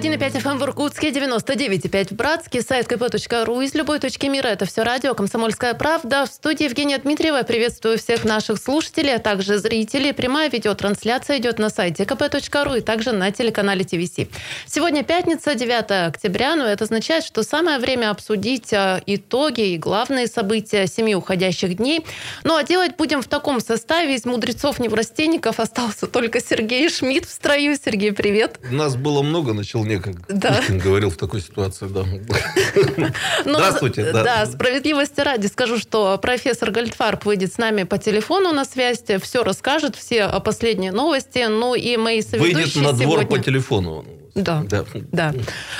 91,5 FM в Иркутске, 99,5 в Братске, сайт kp.ru из любой точки мира. Это все радио «Комсомольская правда». В студии Евгения Дмитриева. Приветствую всех наших слушателей, а также зрителей. Прямая видеотрансляция идет на сайте kp.ru и также на телеканале ТВС. Сегодня пятница, 9 октября, но это означает, что самое время обсудить а, итоги и главные события семи уходящих дней. Ну а делать будем в таком составе. Из мудрецов-неврастенников остался только Сергей Шмидт в строю. Сергей, привет. Нас было много, начал мне, как Да. Путин говорил в такой ситуации, да. Ну, Здравствуйте, да. Да, справедливости ради скажу, что профессор Гольдфарб выйдет с нами по телефону на связь, все расскажет, все последние новости. Ну и мои соведущие Выйдет на двор сегодня... по телефону. Да. Да. Да.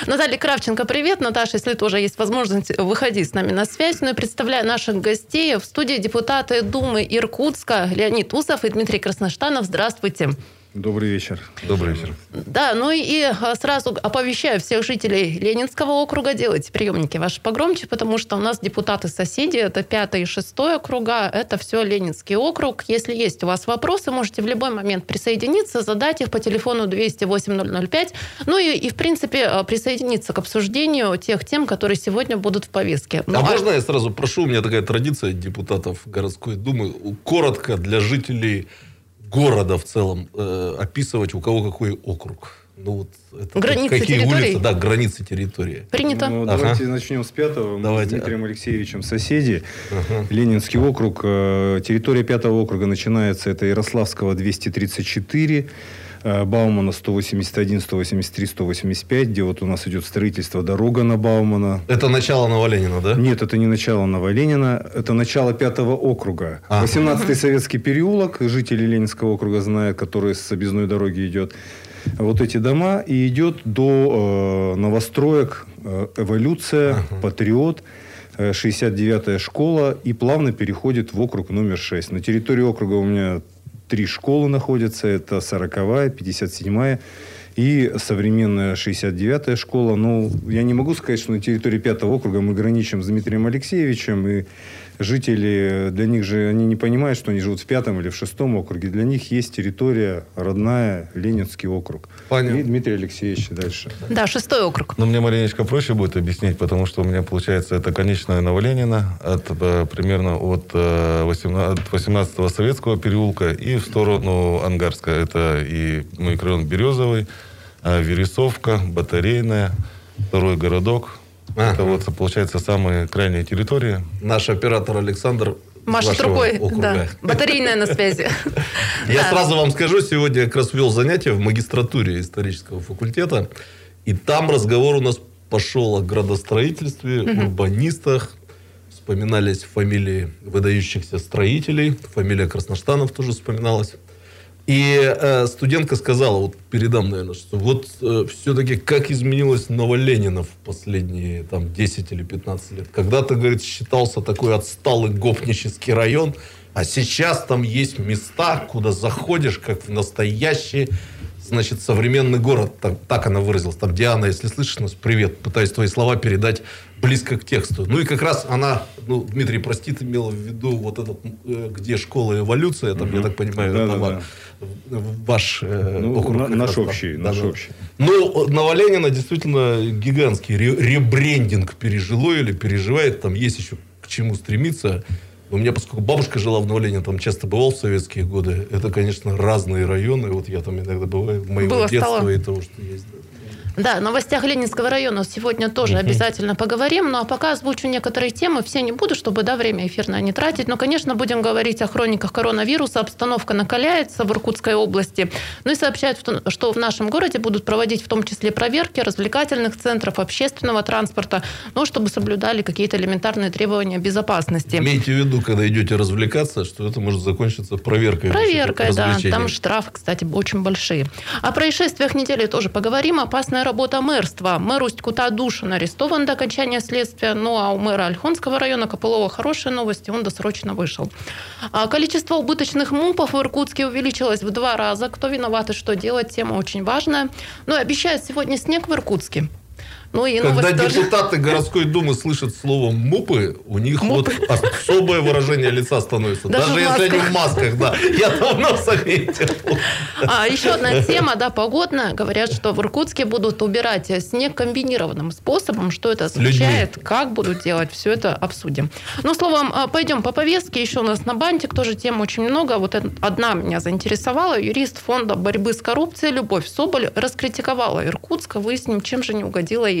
Наталья Кравченко, привет. Наташа, если тоже есть возможность, выходи с нами на связь. Ну и представляю наших гостей. В студии депутаты Думы Иркутска Леонид Усов и Дмитрий Красноштанов. Здравствуйте. Добрый вечер. Добрый вечер. Да, ну и а, сразу оповещаю всех жителей Ленинского округа, делайте приемники ваши погромче, потому что у нас депутаты-соседи, это пятый и шестой округа, это все Ленинский округ. Если есть у вас вопросы, можете в любой момент присоединиться, задать их по телефону 208-005, ну и, и в принципе а, присоединиться к обсуждению тех тем, которые сегодня будут в повестке. Ну, А можно я сразу прошу, у меня такая традиция депутатов городской думы, коротко для жителей города в целом э, описывать, у кого какой округ. Ну, вот это Границы какие территории? улицы, да, границы территории. Принято. Ну, Ага. Давайте начнем с пятого. Мы Давайте. с Дмитрием Алексеевичем соседи. Ага. Ленинский округ. э, Территория пятого округа начинается. Это Ярославского 234. Э, Баумана 181, 183, 185, где вот у нас идет строительство дорога на Баумана. Это начало Новоленина, да? Нет, это не начало Новоленина, это начало пятого округа. А. 18-й советский переулок, жители Ленинского округа знают, который с объездной дороги идет. Вот эти дома и идет до э, новостроек э, «Эволюция», «Патриот», э, 69-я школа и плавно переходит в округ номер 6. На территории округа у меня три школы находятся. Это 40-я, 57-я и современная 69-я школа. Ну, я не могу сказать, что на территории пятого округа мы граничим с Дмитрием Алексеевичем. И жители, для них же, они не понимают, что они живут в пятом или в шестом округе. Для них есть территория родная, Ленинский округ. Понятно. И Дмитрий Алексеевич дальше. Да, шестой округ. Но мне маленечко проще будет объяснить, потому что у меня получается это конечная Новоленина, от, э, примерно от, э, 18, от 18-го Советского переулка и в сторону Ангарска. Это и микрорайон Березовый, э, Вересовка, Батарейная, второй городок. Ага. Это вот, получается, самые крайние территории. Наш оператор Александр вашего рукой, округа. да. Батарейная на связи. Я сразу вам скажу, сегодня я как раз вел занятия в магистратуре исторического факультета, и там разговор у нас пошел о градостроительстве, урбанистах, вспоминались фамилии выдающихся строителей, фамилия Красноштанов тоже вспоминалась. И э, студентка сказала, вот передам, наверное, что вот все-таки как изменилась Новоленина в последние там, 10 или 15 лет. Когда-то, говорит, считался такой отсталый гопнический район, а сейчас там есть места, куда заходишь, как в настоящий, значит, современный город. Так, так она выразилась. Там, Диана, если слышишь нас, привет. Пытаюсь твои слова передать близко к тексту. Ну и как раз она, ну, Дмитрий, простит, имела в виду вот этот, э, где школа эволюция, там, я так понимаю, это Да-да-да. ва- ваш э, Ну, округ на- наш общий, Да, наш да. общий. Ну, Новоленина действительно гигантский ре- ребрендинг пережило или переживает. Там есть еще к чему стремиться. У меня, поскольку бабушка жила в Новоленине, там часто бывал в советские годы. Это, конечно, разные районы. Вот я там иногда бываю, моего Было, детства стало. и того, что есть. да. Да, о новостях Ленинского района сегодня тоже обязательно поговорим. Ну а пока озвучу некоторые темы. Все не буду, чтобы да, время эфирное не тратить. Но, конечно, будем говорить о хрониках коронавируса. Обстановка накаляется в Иркутской области. Ну и сообщают, что в нашем городе будут проводить в том числе проверки развлекательных центров, общественного транспорта, ну, чтобы соблюдали какие-то элементарные требования безопасности. Имейте в виду, когда идете развлекаться, что это может закончиться проверкой. Проверкой, да. Там штрафы, кстати, очень большие. О происшествиях недели тоже поговорим. Опасная работа мэрства. Мэр Усть-Кута Душин арестован до окончания следствия. Ну, а у мэра Ольхонского района Копылова хорошие новости. Он досрочно вышел. А количество убыточных МУПов в Иркутске увеличилось в два раза. Кто виноват и что делать, тема очень важная. Ну, и обещают сегодня снег в Иркутске. Ну и Когда новость тоже. депутаты городской думы слышат слово «мупы», у них Мупы. вот особое выражение лица становится. Даже Даже, если они в масках, да. Я давно заметил. А, еще одна тема, да, погодная. Говорят, что в Иркутске будут убирать снег комбинированным способом. Что это означает? Как будут делать? Все это обсудим. Ну, словом, а, пойдем по повестке. Еще у нас на бантик тоже тем очень много. Вот одна меня заинтересовала. Юрист фонда борьбы с коррупцией Любовь Соболь раскритиковала Иркутск. Выясним, чем же не угодила ей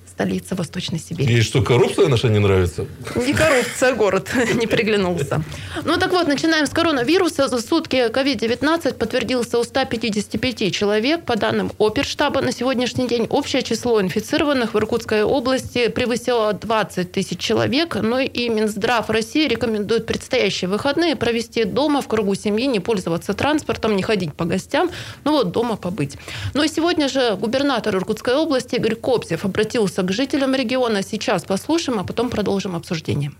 столица Восточной Сибири. И что, коррупция наша не нравится? Не коррупция, город не приглянулся. Ну так вот, начинаем с коронавируса. За сутки COVID-19 подтвердился у 155 человек. По данным оперштаба на сегодняшний день общее число инфицированных в Иркутской области превысило 20 тысяч человек. Ну и Минздрав России рекомендует предстоящие выходные провести дома в кругу семьи, не пользоваться транспортом, не ходить по гостям, ну вот дома побыть. Ну и сегодня же губернатор Иркутской области Игорь Кобзев обратился к жителям региона. Сейчас послушаем, а потом продолжим обсуждение.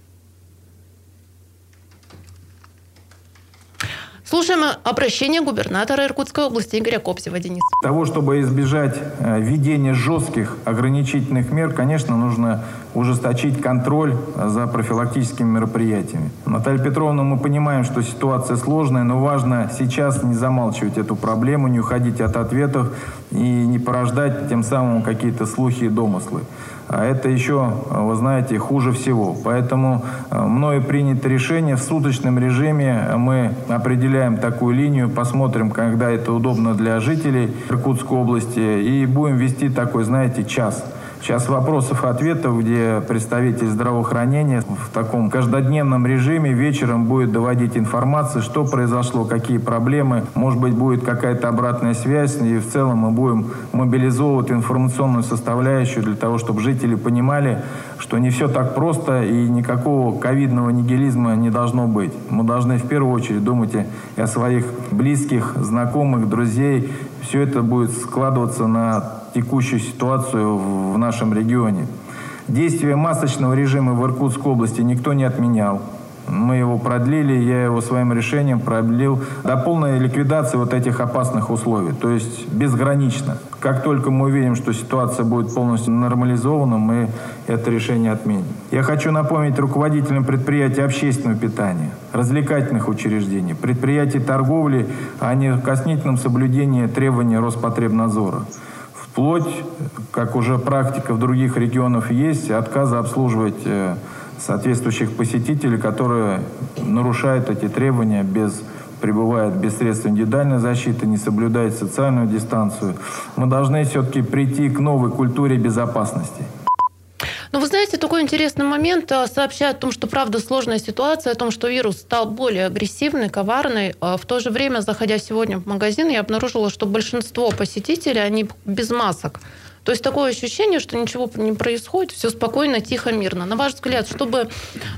Слушаем обращение губернатора Иркутской области Игоря Кобзева. Денис. того, чтобы избежать э, введения жестких ограничительных мер, конечно, нужно ужесточить контроль э, за профилактическими мероприятиями. Наталья Петровна, мы понимаем, что ситуация сложная, но важно сейчас не замалчивать эту проблему, не уходить от ответов и не порождать тем самым какие-то слухи и домыслы. А это еще, э, вы знаете, хуже всего. Поэтому э, мною принято решение в суточном режиме э, мы определяем такую линию, посмотрим, когда это удобно для жителей Иркутской области, и будем вести такой, знаете, час. Час вопросов и ответов, где представитель здравоохранения в таком каждодневном режиме вечером будет доводить информацию, что произошло, какие проблемы. Может быть, будет какая-то обратная связь, и в целом мы будем мобилизовывать информационную составляющую для того, чтобы жители понимали, что не все так просто и никакого ковидного нигилизма не должно быть. Мы должны в первую очередь думать и о своих близких, знакомых, друзей. Все это будет складываться на текущую ситуацию в нашем регионе. Действие масочного режима в Иркутской области никто не отменял. Мы его продлили, я его своим решением продлил до полной ликвидации вот этих опасных условий, то есть безгранично. Как только мы увидим, что ситуация будет полностью нормализована, мы это решение отменим. Я хочу напомнить руководителям предприятий общественного питания, развлекательных учреждений, предприятий торговли о неукоснительном соблюдении требований Роспотребнадзора вплоть, как уже практика в других регионах есть, отказа обслуживать э, соответствующих посетителей, которые нарушают эти требования без пребывает без средств индивидуальной защиты, не соблюдает социальную дистанцию. Мы должны все-таки прийти к новой культуре безопасности. Ну, вы знаете, такой интересный момент. а, Сообщают о том, что правда сложная ситуация, о том, что вирус стал более агрессивный, коварный. А В то же время, заходя сегодня в магазин, я обнаружила, что большинство посетителей, они без масок. То есть такое ощущение, что ничего не происходит, все спокойно, тихо, мирно. На ваш взгляд, что бы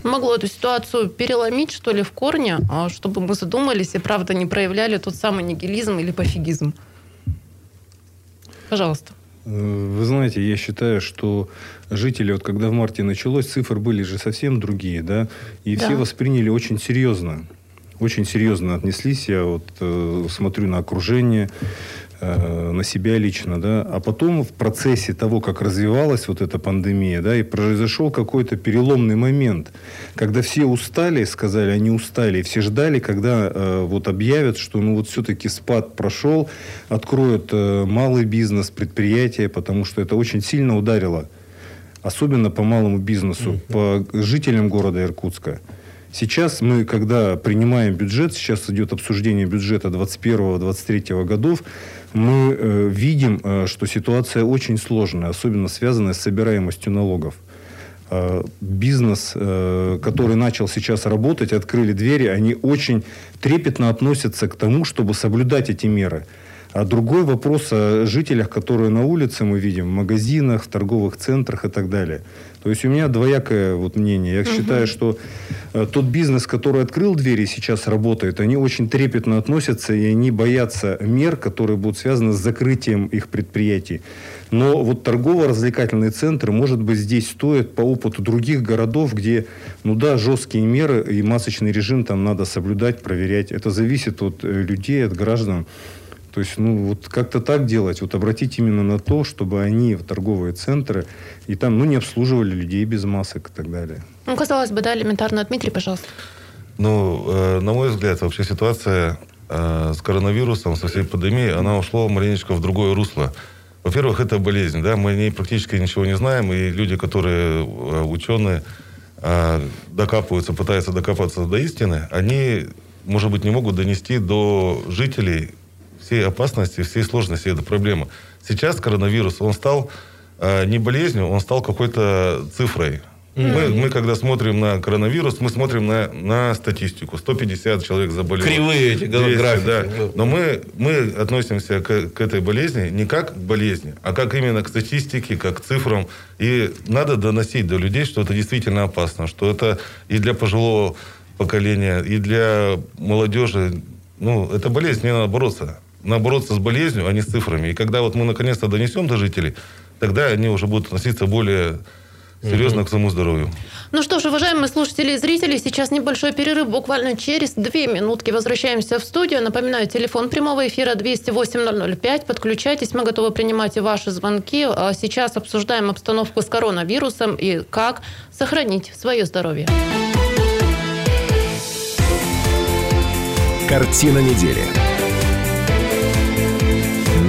могло эту ситуацию переломить, что ли, в корне, а, чтобы мы задумались и, правда, не проявляли тот самый нигилизм или пофигизм? Пожалуйста. Э, Вы знаете, я считаю, что жители, вот когда в марте началось, цифры были же совсем другие, да, и Да. все восприняли очень серьезно. Очень серьезно отнеслись. Я вот э, смотрю на окружение, э, на себя лично, да. А потом в процессе того, как развивалась вот эта пандемия, да, и произошел какой-то переломный момент, когда все устали, сказали, они устали, все ждали, когда э, вот объявят, что ну вот все-таки спад прошел, откроют э, малый бизнес, предприятия, потому что это очень сильно ударило особенно по малому бизнесу, по жителям города Иркутска. Сейчас мы, когда принимаем бюджет, сейчас идет обсуждение бюджета 2021-2023 годов, мы э, видим, э, что ситуация очень сложная, особенно связанная с собираемостью налогов. Э, бизнес, э, который начал сейчас работать, открыли двери, они очень трепетно относятся к тому, чтобы соблюдать эти меры. А другой вопрос о жителях, которые на улице мы видим, в магазинах, в торговых центрах и так далее. То есть у меня двоякое вот мнение. Я считаю, что э, тот бизнес, который открыл двери сейчас работает, они очень трепетно относятся, и они боятся мер, которые будут связаны с закрытием их предприятий. Но вот торгово-развлекательные центры, может быть, здесь стоят по опыту других городов, где, ну да, жесткие меры и масочный режим там надо соблюдать, проверять. Это зависит от э, людей, от граждан. То есть, ну, вот как-то так делать, вот обратить именно на то, чтобы они в торговые центры и там, ну, не обслуживали людей без масок и так далее. Ну, казалось бы, да, элементарно. Дмитрий, пожалуйста. Ну, э, на мой взгляд, вообще ситуация э, с коронавирусом, со всей пандемией, она ушла маленечко в другое русло. Во-первых, это болезнь, да, мы о ней практически ничего не знаем, и люди, которые э, ученые, э, докапываются, пытаются докопаться до истины, они, может быть, не могут донести до жителей всей опасности, всей сложности этой проблемы. Сейчас коронавирус, он стал э, не болезнью, он стал какой-то цифрой. Мы, мы, когда смотрим на коронавирус, мы смотрим на, на статистику. 150 человек заболело. Кривые эти 200, графики. да. Но мы, мы относимся к, к этой болезни не как к болезни, а как именно к статистике, как к цифрам. И надо доносить до людей, что это действительно опасно, что это и для пожилого поколения, и для молодежи. Ну, это болезнь, не надо бороться. Бороться с болезнью, а не с цифрами. И когда вот мы наконец-то донесем до жителей, тогда они уже будут относиться более серьезно к своему здоровью. Ну что ж, уважаемые слушатели и зрители, сейчас небольшой перерыв, буквально через две минутки возвращаемся в студию. Напоминаю, телефон прямого эфира 208-005. Подключайтесь, мы готовы принимать и ваши звонки. А сейчас обсуждаем обстановку с коронавирусом и как сохранить свое здоровье. Картина недели.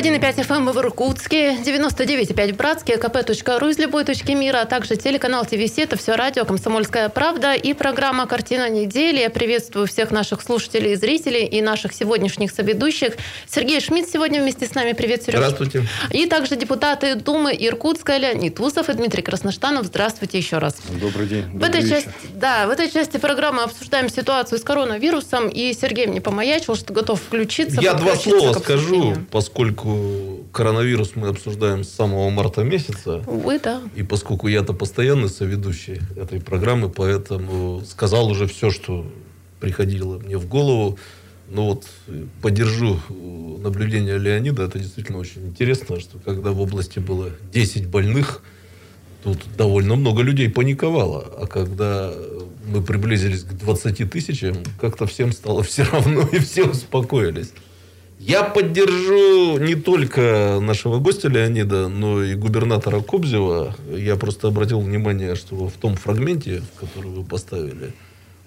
91,5 FM в Иркутске, 99,5 в Братске, kp.ру из любой точки мира, а также телеканал ТВС, это все радио «Комсомольская правда» и программа «Картина недели». Я приветствую всех наших слушателей и зрителей и наших сегодняшних соведущих. Сергей Шмидт сегодня вместе с нами. Привет, Серега. Здравствуйте. И также депутаты Думы Иркутска Леонид Усов и Дмитрий Красноштанов. Здравствуйте еще раз. Добрый день. В этой, добрый части, вечер. да, в этой части программы обсуждаем ситуацию с коронавирусом, и Сергей мне помаячил, что готов включиться. Я два слова скажу, обсуждению. Поскольку коронавирус мы обсуждаем с самого марта месяца. Увы, да. И поскольку я-то постоянный соведущий этой программы, поэтому сказал уже все, что приходило мне в голову. Ну вот, э, поддержу э, наблюдение Леонида. Это действительно очень интересно, что когда в области было 10 больных, тут довольно много людей паниковало. А когда мы приблизились к 20 тысячам, как-то всем стало все равно, и все успокоились. Я поддержу не только нашего гостя Леонида, но и губернатора Кобзева. Я просто обратил внимание, что в том фрагменте, который вы поставили,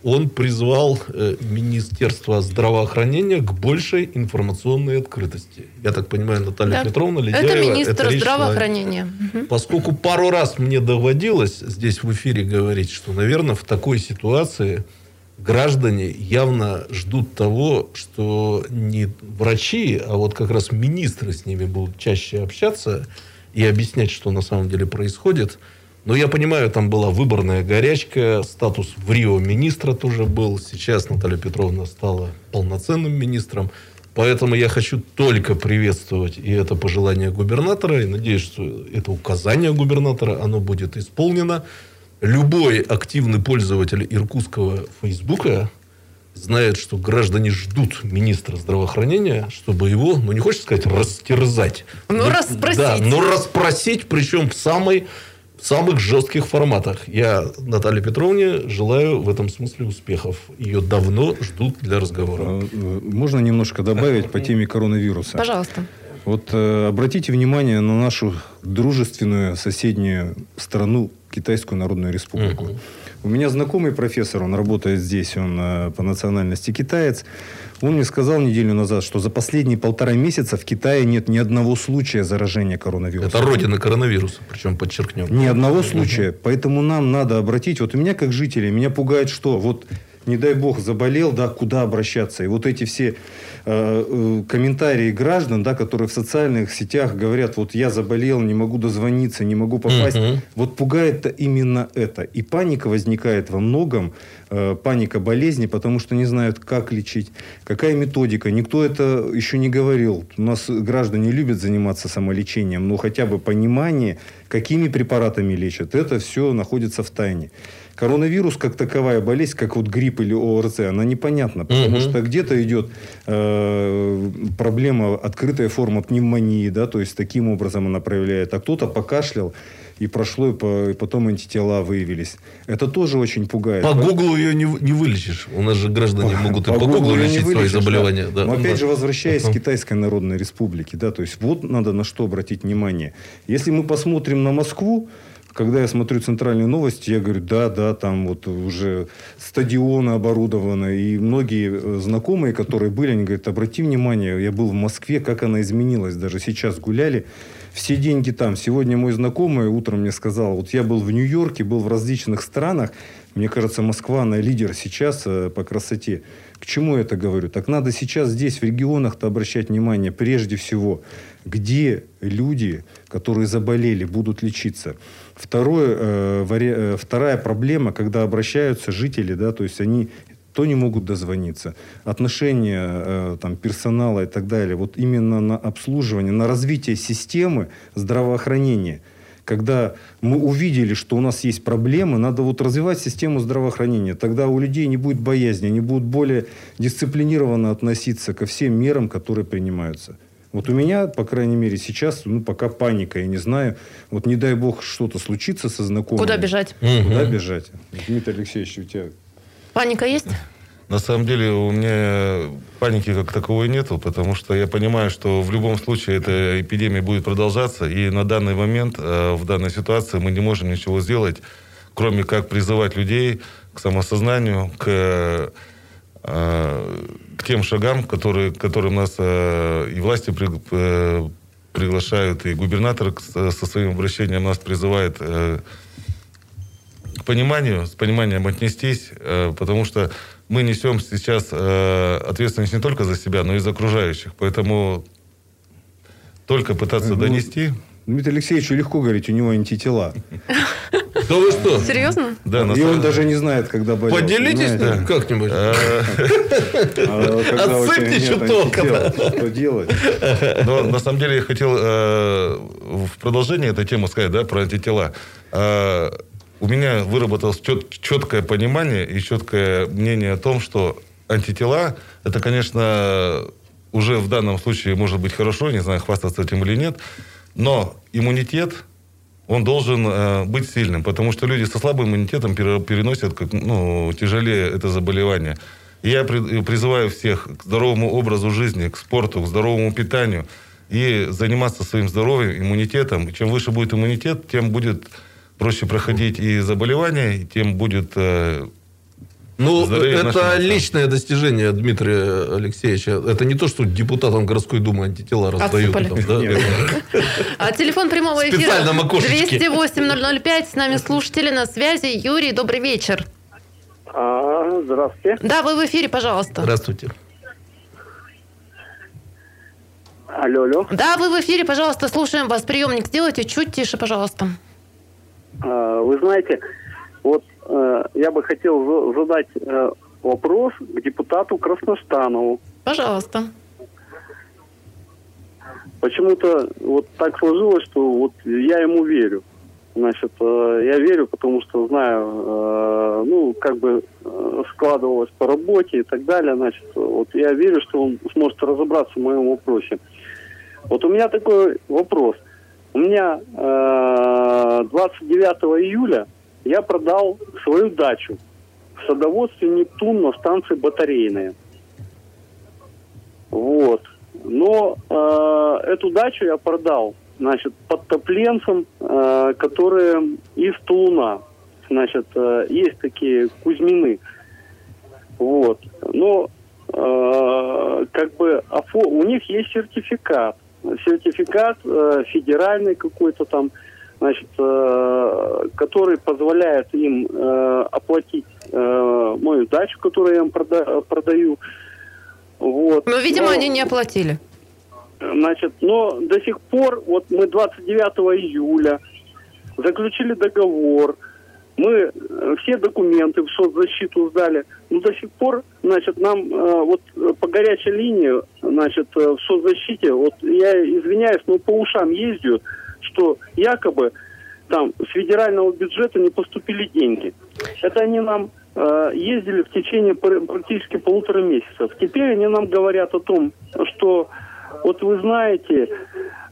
он призвал э, Министерство здравоохранения к большей информационной открытости. Я так понимаю, Наталья Да. Петровна Ледяева... Это министр шла- здравоохранения. Мгм. Поскольку пару раз мне доводилось здесь в эфире говорить, что, наверное, в такой ситуации граждане явно ждут того, что не врачи, а вот как раз министры с ними будут чаще общаться и объяснять, что на самом деле происходит. Но я понимаю, там была выборная горячка, статус в Рио министра тоже был. Сейчас Наталья Петровна стала полноценным министром. Поэтому я хочу только приветствовать и это пожелание губернатора, и надеюсь, что это указание губернатора, оно будет исполнено. Любой активный пользователь иркутского Фейсбука знает, что граждане ждут министра здравоохранения, чтобы его, ну не хочется сказать, растерзать. Ну, расспросить. Да, но расспросить, причем в самой в самых жестких форматах. Я Наталье Петровне желаю в этом смысле успехов. Ее давно ждут для разговора. А, э, Можно немножко добавить по теме коронавируса? Пожалуйста. Вот э, обратите внимание на нашу дружественную соседнюю страну, Китайскую Народную Республику. Мгм. У меня знакомый профессор, он работает здесь, он э, по национальности китаец. Он мне сказал неделю назад, что за последние полтора месяца в Китае нет ни одного случая заражения коронавирусом. Это родина коронавируса, причем подчеркнем. Ни одного случая. Поэтому нам надо обратить. Вот у меня как жителя, меня пугает что? Вот не дай бог заболел, да, куда обращаться? И вот эти все комментарии граждан, да, которые в социальных сетях говорят, вот я заболел, не могу дозвониться, не могу попасть. Мгм. Вот пугает именно это. И паника возникает во многом, э, паника болезни, потому что не знают, как лечить, какая методика. Никто это еще не говорил. У нас граждане любят заниматься самолечением, но хотя бы понимание, какими препаратами лечат, это все находится в тайне. Коронавирус как таковая болезнь, как вот грипп или ОРЗ, она непонятна, потому Мгм. что где-то идет э, проблема, открытая форма пневмонии, да, то есть таким образом она проявляет, а кто-то покашлял, и прошло, и, по- и потом антитела выявились. Это тоже очень пугает. По гуглу ее не, не вылечишь. У нас же граждане могут и по Гуглу лечить свои вылечишь, да. заболевания. Да. Но опять Да. же, возвращаясь к Ага. Китайской Народной Республике, да, то есть вот надо на что обратить внимание. Если мы посмотрим на Москву, когда я смотрю центральные новости, я говорю, да, да, там вот уже стадионы оборудованы. И многие э, знакомые, которые были, они говорят, обрати внимание, я был в Москве, как она изменилась. Даже сейчас гуляли, все деньги там. Сегодня мой знакомый утром мне сказал, вот я был в Нью-Йорке, был в различных странах. Мне кажется, Москва, она лидер сейчас э, по красоте. К чему я это говорю? Так надо сейчас здесь, в регионах-то обращать внимание прежде всего, где люди, которые заболели, будут лечиться. Второе, э, вари- э, вторая проблема, когда обращаются жители, да, то есть они то не могут дозвониться. Отношения э, там, персонала и так далее. Вот именно на обслуживание, на развитие системы здравоохранения. Когда мы увидели, что у нас есть проблемы, надо вот развивать систему здравоохранения. Тогда у людей не будет боязни, они будут более дисциплинированно относиться ко всем мерам, которые принимаются. Вот у меня, по крайней мере, сейчас, ну, пока паника, я не знаю. Вот не дай бог что-то случится со знакомыми. Куда бежать? Куда Мгм. бежать? Дмитрий Алексеевич, у тебя Паника есть? На самом деле у меня паники как таковой нету, потому что я понимаю, что в любом случае эта эпидемия будет продолжаться, и на данный момент, э, в данной ситуации мы не можем ничего сделать, кроме как призывать людей к самосознанию, к, к тем шагам, которые, к которым нас э, и власти при- э, приглашают, и губернатор со своим обращением нас призывает э, к пониманию, с пониманием отнестись, э, потому что мы несем сейчас э, ответственность не только за себя, но и за окружающих. Поэтому только пытаться Ну, донести. Дмитрию Алексеевичу легко говорить, у него антитела. Да вы что? Серьезно? Да, на И он даже не знает, когда болел. Поделитесь понимаете? как-нибудь. А тебя Отсыпьте чуток. Что делать? Но на самом деле я хотел э, в продолжение этой темы сказать, да, про антитела. Э, у меня выработалось чет- четкое понимание и четкое мнение о том, что антитела, это, конечно, уже в данном случае может быть хорошо, не знаю, хвастаться этим или нет, но иммунитет, он должен э, быть сильным, потому что люди со слабым иммунитетом пере- переносят как, ну, тяжелее это заболевание. И я при- призываю всех к здоровому образу жизни, к спорту, к здоровому питанию и заниматься своим здоровьем, иммунитетом. Чем выше будет иммунитет, тем будет проще проходить и заболевания, и тем будет э, Ну, Здоровье это личное достижение Дмитрия Алексеевича. Это не то, что депутатам городской думы антитела раздают. Отсыпали. там, да? А телефон прямого эфира Специально на окошечке. 208-005. С нами слушатели на связи. Юрий, добрый вечер. А, здравствуйте. Да, вы в эфире, пожалуйста. Здравствуйте. Алло, алло. Да, вы в эфире, пожалуйста, слушаем вас. Приемник сделайте чуть тише, пожалуйста. А, Вы знаете, я бы хотел за- задать э, вопрос к депутату Красностанову. Пожалуйста. Почему-то вот так сложилось, что вот я ему верю. Значит, э, я верю, потому что знаю, э, ну, как бы э, складывалось по работе и так далее. Значит, вот я верю, что он сможет разобраться в моем вопросе. Вот у меня такой вопрос. У меня э, 29 июля я продал свою дачу в садоводстве «Нептун» на станции Батарейная. Вот. Но э, эту дачу я продал, значит, подтопленцам, э, которые из Тулуна. Значит, э, есть такие Кузьмины. Вот. Но э, как бы у них есть сертификат. Сертификат э, федеральный какой-то там, значит, э, который позволяет им э, оплатить э, мою дачу, которую я им прода- продаю. Вот. Но, видимо, Но- они не оплатили. Значит, но до сих пор, вот мы 29 июля заключили договор, мы э, все документы в соцзащиту сдали, но до сих пор, значит, нам э, вот э, по горячей линии, значит, э, в соцзащите, вот я извиняюсь, но по ушам ездят, что якобы там с федерального бюджета не поступили деньги. Это они нам э, ездили в течение пр- практически полутора месяцев. Теперь они нам говорят о том, что вот вы знаете,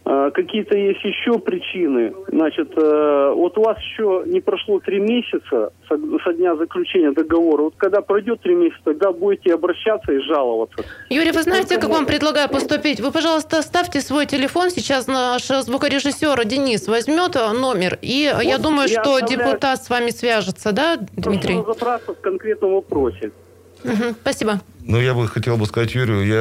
какие-то есть еще причины. Значит, э, вот у вас еще не прошло три месяца со, дня заключения договора. Вот когда пройдет три месяца, тогда будете обращаться и жаловаться. Юрий, вы знаете, как вам предлагаю поступить? Вы, пожалуйста, оставьте свой телефон. Сейчас наш звукорежиссер Денис возьмет э, номер. И я думаю, я что депутат с вами свяжется, да, Дмитрий? Прошу разобраться в конкретном вопросе. Мгм, Спасибо. Ну, я бы хотел бы сказать Юрию, я,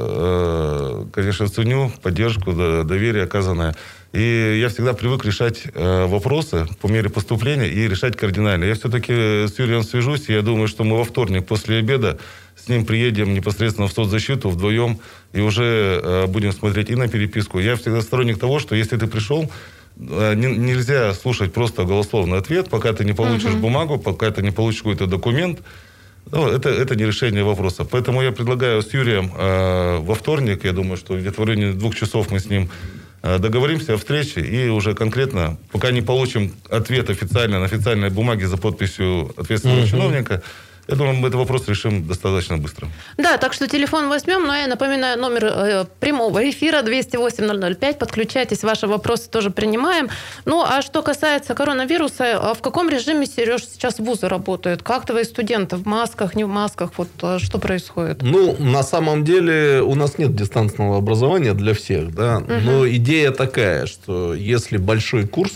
э, конечно, ценю поддержку, доверие оказанное. И я всегда привык решать э, вопросы по мере поступления и решать кардинально. Я все-таки с Юрием свяжусь, и я думаю, что мы во вторник после обеда с ним приедем непосредственно в соцзащиту вдвоем и уже э, будем смотреть и на переписку. Я всегда сторонник того, что если ты пришел, не- нельзя слушать просто голословный ответ, пока ты не получишь бумагу, пока ты не получишь какой-то документ. Ну, это, это не решение вопроса. Поэтому я предлагаю с Юрием э, во вторник, я думаю, что где-то в районе двух часов мы с ним э, договоримся о встрече и уже конкретно, пока не получим ответ официально на официальной бумаге за подписью ответственного чиновника, я думаю, мы этот вопрос решим достаточно быстро. Да, так что телефон возьмем, но я напоминаю, номер э, прямого эфира 208-005. Подключайтесь, ваши вопросы тоже принимаем. Ну, а что касается коронавируса, а в каком режиме, Сереж, сейчас вузы работают? Как твои студенты? В масках, не в масках? Вот э, что происходит? Ну, на самом деле у нас нет дистанционного образования для всех, да. Но идея такая, что если большой курс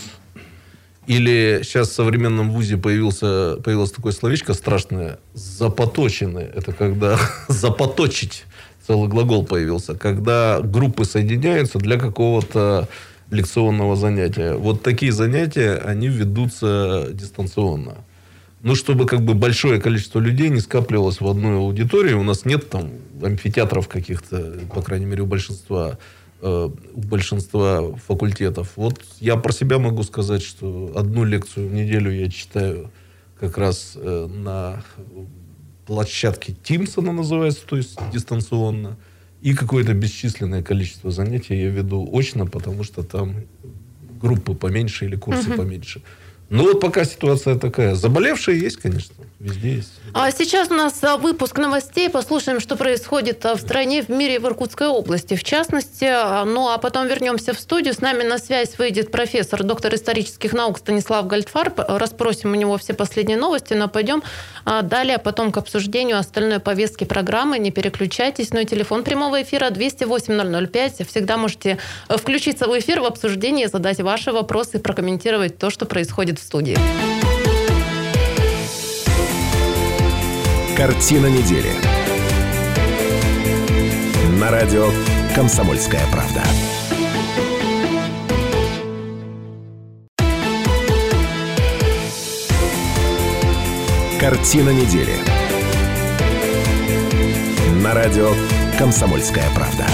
или сейчас в современном вузе появился, появилось такое словечко страшное, запоточенный. Это когда запоточить, целый глагол появился, когда группы соединяются для какого-то лекционного занятия. Вот такие занятия, они ведутся дистанционно. Ну, чтобы как бы большое количество людей не скапливалось в одной аудитории. У нас нет там амфитеатров каких-то, по крайней мере, у большинства, у большинства факультетов. Вот я про себя могу сказать, что одну лекцию в неделю я читаю как раз э, на площадке Teams она называется, то есть дистанционно. И какое-то бесчисленное количество занятий я веду очно, потому что там группы поменьше или курсы поменьше. Ну вот пока ситуация такая. Заболевшие есть, конечно, везде есть. А сейчас у нас а, выпуск новостей. Послушаем, что происходит а, в стране, в мире, в Иркутской области. В частности, а, ну а потом вернемся в студию. С нами на связь выйдет профессор, доктор исторических наук Станислав Гальдфарб. Расспросим у него все последние новости, но пойдем далее потом к обсуждению остальной повестки программы. Не переключайтесь. Ну и телефон прямого эфира 208-005. Всегда можете э, включиться в эфир в обсуждении, задать ваши вопросы прокомментировать то, что происходит в студии. Картина недели. На радио «Комсомольская правда». Картина недели. На радио «Комсомольская правда».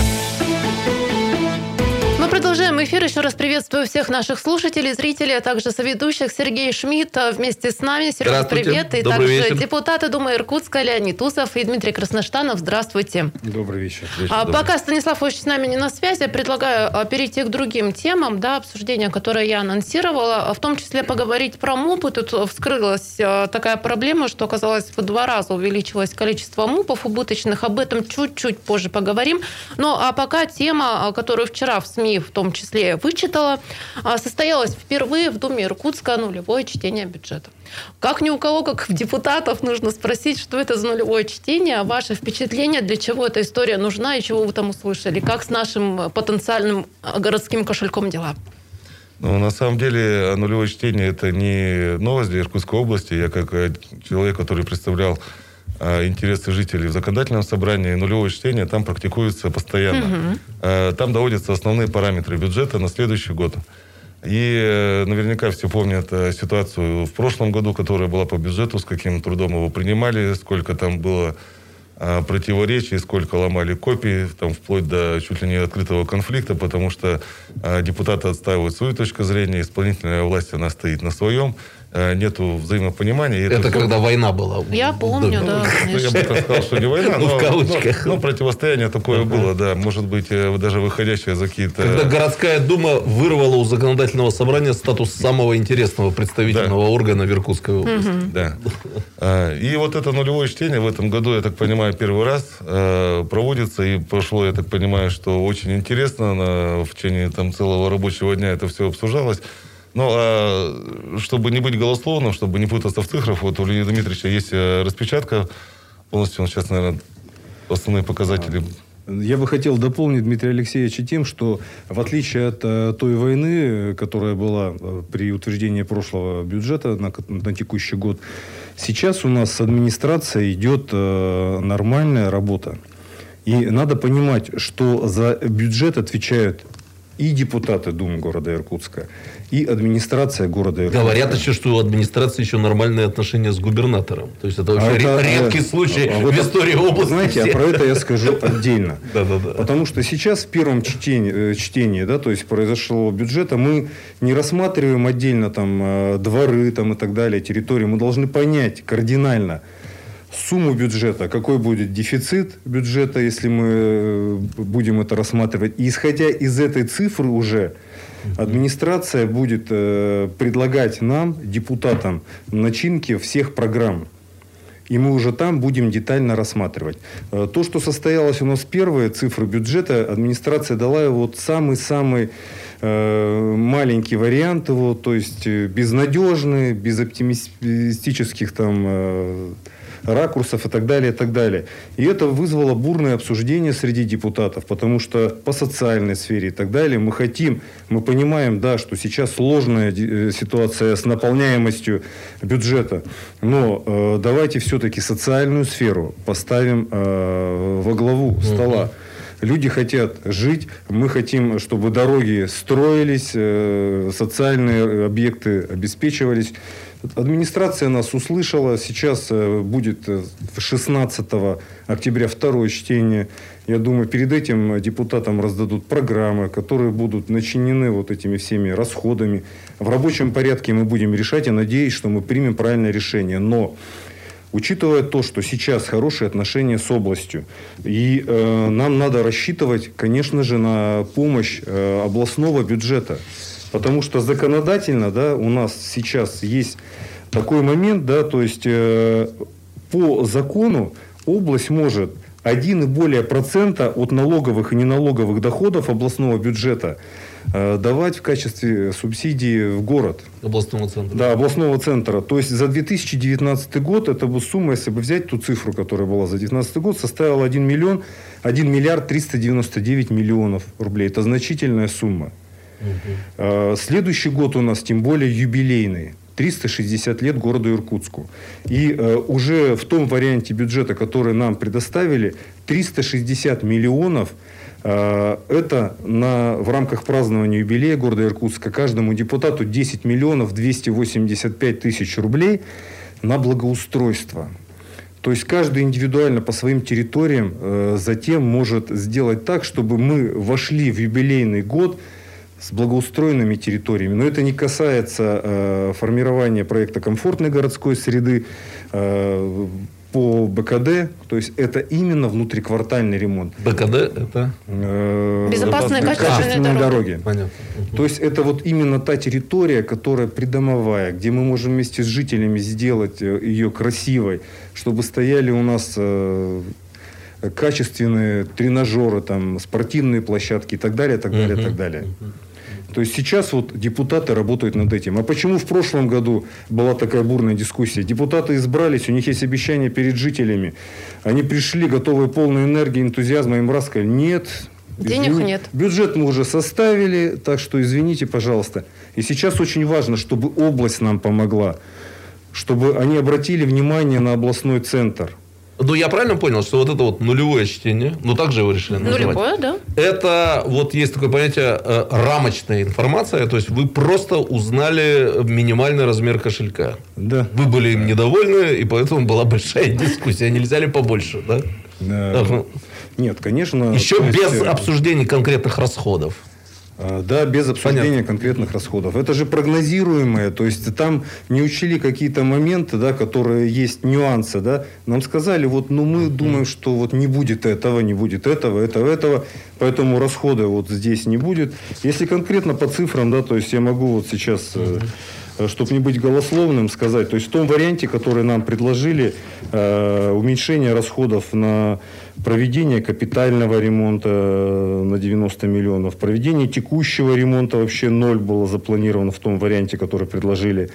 Эфир. Еще раз приветствую всех наших слушателей, зрителей, а также соведущих. Сергей Шмидт а, вместе с нами. Сергей, Здравствуйте. привет. И Добрый также вечер. депутаты Думы Иркутска Леонид Усов и Дмитрий Красноштанов. Здравствуйте. Добрый вечер. А пока Станислав Ильич с нами не на связи, я предлагаю а, перейти к другим темам, да, обсуждения, которые я анонсировала, а в том числе поговорить про МУПы. Тут вскрылась такая проблема, что, оказалось, в два раза увеличилось количество МУПов убыточных. Об этом чуть-чуть позже поговорим. Ну, а пока тема, которую вчера в СМИ в том числе вычитала, а, состоялась впервые в Думе Иркутска нулевое чтение бюджета. Как ни у кого, как в депутатов, нужно спросить, что это за нулевое чтение, ваше впечатление, для чего эта история нужна и чего вы там услышали, как с нашим потенциальным э, городским кошельком дела. Ну, на самом деле, нулевое чтение – это не новость для Иркутской области. Я как э, человек, который представлял интересы жителей в законодательном собрании, нулевое чтение там практикуется постоянно. Э, Там доводятся основные параметры бюджета на следующий год. И э, наверняка все помнят э, ситуацию в прошлом году, которая была по бюджету, с каким трудом его принимали, сколько там было противоречий, сколько ломали копии, там, вплоть до чуть ли не открытого конфликта, потому что депутаты отстаивают свою точку зрения, исполнительная власть, она стоит на своем. Э, нету взаимопонимания. Это, это когда война была. Я помню, да, да ну, Я бы так сказал, что не война, ну, но, в кавычках. Но, но противостояние такое было, да. Может быть, э, даже выходящее за какие-то... Когда городская дума вырвала у законодательного собрания статус самого интересного представительного да. органа в Иркутской области. Угу. Да. А, и вот это нулевое чтение в этом году, я так понимаю, первый раз э, проводится. И прошло, я так понимаю, что очень интересно. В течение там целого рабочего дня это все обсуждалось. Ну, а чтобы не быть голословным, чтобы не путаться в цифрах, вот у Леонида Дмитриевича есть э, распечатка. Полностью он сейчас, наверное, основные показатели я бы хотел дополнить Дмитрия Алексеевича тем, что в отличие от э, той войны, которая была э, при утверждении прошлого бюджета на, на текущий год, сейчас у нас с администрацией идет нормальная работа. И надо понимать, что за бюджет отвечают и депутаты Думы города Иркутска, и администрация города Иркутска. Говорят еще, что у администрации еще нормальные отношения с губернатором. То есть это вообще а это, редкий случай а, в вот истории области. Знаете, а про это я скажу отдельно. Да, да, да. Потому что сейчас в первом чтении, э, чтении, да, то есть произошло бюджета, мы не рассматриваем отдельно там э, дворы там, и так далее, территории. Мы должны понять кардинально, сумму бюджета, какой будет дефицит бюджета, если мы э, будем это рассматривать. И исходя из этой цифры уже администрация будет э, предлагать нам, депутатам, начинки всех программ. И мы уже там будем детально рассматривать. Э, то, что состоялось у нас первые цифры бюджета, администрация дала вот самый-самый э, маленький вариант его, то есть э, безнадежный, без оптимистических там ракурсов и так далее, и так далее. И это вызвало бурное обсуждение среди депутатов, потому что по социальной сфере и так далее мы хотим, мы понимаем, да, что сейчас сложная э, ситуация с наполняемостью бюджета, но э, давайте все-таки социальную сферу поставим э, во главу стола. Люди хотят жить, мы хотим, чтобы дороги строились, э, социальные объекты обеспечивались. Администрация нас услышала. Сейчас э, будет 16 э, октября второе чтение. Я думаю, перед этим депутатам раздадут программы, которые будут начинены вот этими всеми расходами. В рабочем порядке мы будем решать. Я надеюсь, что мы примем правильное решение. Но учитывая то, что сейчас хорошие отношения с областью, и э, нам надо рассчитывать, конечно же, на помощь э, областного бюджета. Потому что законодательно, да, у нас сейчас есть такой момент, да, то есть э, по закону область может один и более процента от налоговых и неналоговых доходов областного бюджета э, давать в качестве субсидии в город. Областного центра. Да, областного центра. То есть за 2019 год эта бы сумма, если бы взять ту цифру, которая была за 2019 год, составила 1 миллион, 1 миллиард 399 миллионов рублей. Это значительная сумма. Угу. Следующий год у нас тем более юбилейный. 360 лет городу Иркутску. И э, уже в том варианте бюджета, который нам предоставили, 360 миллионов э, это на, в рамках празднования юбилея города Иркутска каждому депутату 10 миллионов 285 тысяч рублей на благоустройство. То есть каждый индивидуально по своим территориям э, затем может сделать так, чтобы мы вошли в юбилейный год – с благоустроенными территориями. Но это не касается э, формирования проекта комфортной городской среды э, по БКД. То есть это именно внутриквартальный ремонт. БКД это? Э, Безопасные, качественные дороги. дороги. Понятно. То есть это вот именно та территория, которая придомовая, где мы можем вместе с жителями сделать э, ее красивой, чтобы стояли у нас... Э, качественные тренажеры, там, спортивные площадки и так далее, так далее, uh-huh. так далее. Uh-huh. То есть сейчас вот депутаты работают над этим. А почему в прошлом году была такая бурная дискуссия? Депутаты избрались, у них есть обещания перед жителями. Они пришли, готовые полной энергии, энтузиазма, им раз сказали, нет, Денег извини, нет. Бюджет мы уже составили, так что извините, пожалуйста. И сейчас очень важно, чтобы область нам помогла, чтобы они обратили внимание на областной центр – ну, я правильно понял, что вот это вот нулевое чтение, ну, так же его решили называть. Нулевое, да. Это вот есть такое понятие э, рамочная информация, то есть вы просто узнали минимальный размер кошелька. Да. Вы были им недовольны, и поэтому была большая дискуссия, нельзя ли побольше, да? Ага. Нет, конечно. Еще то есть, без э, обсуждения конкретных расходов. А, Да, без обсуждения конкретных расходов. Это же прогнозируемое, то есть там не учли какие-то моменты, да, которые есть нюансы, да. Нам сказали, вот, ну мы думаем, что вот не будет этого, не будет этого, этого, этого, поэтому расхода вот здесь не будет. Если конкретно по цифрам, да, то есть я могу вот сейчас чтобы не быть голословным, сказать, то есть в том варианте, который нам предложили, э, уменьшение расходов на проведение капитального ремонта э, на 90 миллионов, проведение текущего ремонта вообще ноль было запланировано в том варианте, который предложили.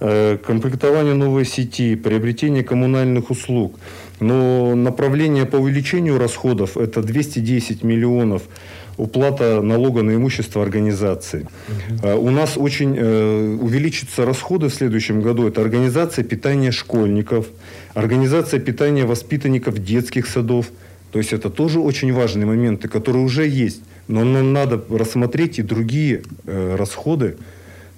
Э, комплектование новой сети, приобретение коммунальных услуг. Но направление по увеличению расходов – это 210 миллионов уплата налога на имущество организации. Э, У нас очень э, увеличатся расходы в следующем году. Это организация питания школьников, организация питания воспитанников детских садов. То есть это тоже очень важные моменты, которые уже есть. Но нам надо рассмотреть и другие э, расходы,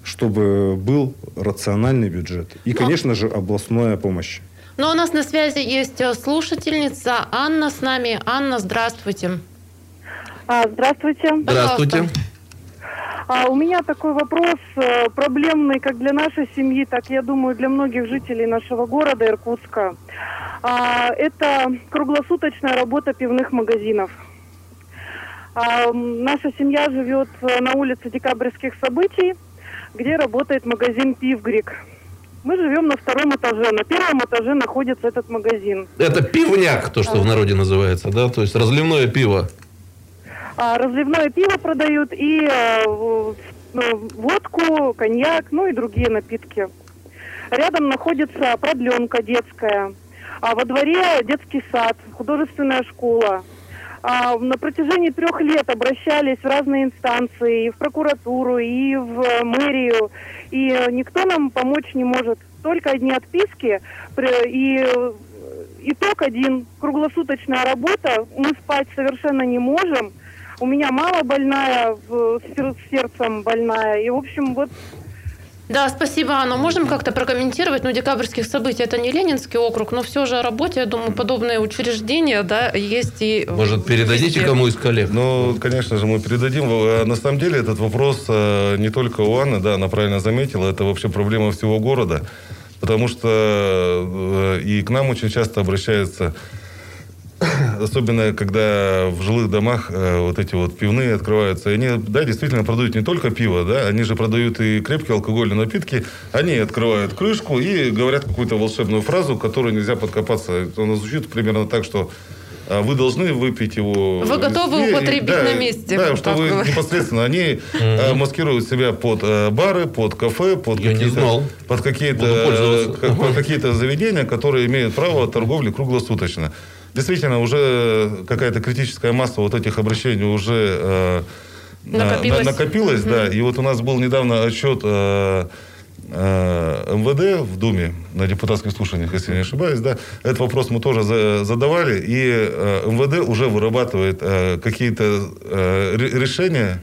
чтобы был рациональный бюджет. И, конечно же, областная помощь. Ну, у нас на связи есть э, слушательница Анна с нами. Анна, здравствуйте. А, Здравствуйте. Здравствуйте. А, У меня такой вопрос э, проблемный как для нашей семьи, так, я думаю, для многих жителей нашего города Иркутска. А, Это круглосуточная работа пивных магазинов. А, Наша семья живет э, на улице Декабрьских событий, где работает магазин «Пивгрик». Мы живем на втором этаже. На первом этаже находится этот магазин. Это пивняк, то, что в народе называется, да? То есть разливное пиво. А, разливное пиво продают и э, ну, водку, коньяк, ну и другие напитки. Рядом находится продленка детская. А во дворе детский сад, художественная школа. А, на протяжении трех лет обращались в разные инстанции, и в прокуратуру, и в мэрию. И никто нам помочь не может. Только одни отписки. И итог один. Круглосуточная работа. Мы спать совершенно не можем. У меня мама больная, в- с сер- с сердцем больная. И, в общем, вот Да, спасибо, Анна. Можем как-то прокомментировать? Ну, декабрьских событий это не Ленинский округ, но все же о работе, я думаю, подобные учреждения, да, есть и... Может, передадите кому из коллег? Ну, конечно же, мы передадим. Э, На самом деле этот вопрос э, не только у Анны, да, она правильно заметила, это вообще проблема всего города. Потому что э, и к нам очень часто обращаются, особенно когда в жилых домах э, вот эти вот пивные открываются. И они, да, действительно продают не только пиво, да, они же продают и крепкие алкогольные напитки. Они открывают крышку и говорят какую-то волшебную фразу, к которой нельзя подкопаться. Она звучит примерно так, что а, вы должны выпить его. Вы готовы здесь. употребить Да, на месте, Да, что вы непосредственно, они э, маскируют себя под э, бары, под кафе, под Я не какие-то, знал. под какие-то, э, как- под какие-то заведения, которые имеют право торговли круглосуточно. Действительно, уже какая-то критическая масса вот этих обращений уже э, на- Накопилась. на- накопилась, да. И вот у нас был недавно отчет э, э, МВД в Думе на депутатских слушаниях, если я не ошибаюсь, да, этот вопрос мы тоже за- задавали, и э, МВД уже вырабатывает э, какие-то э, ре- решения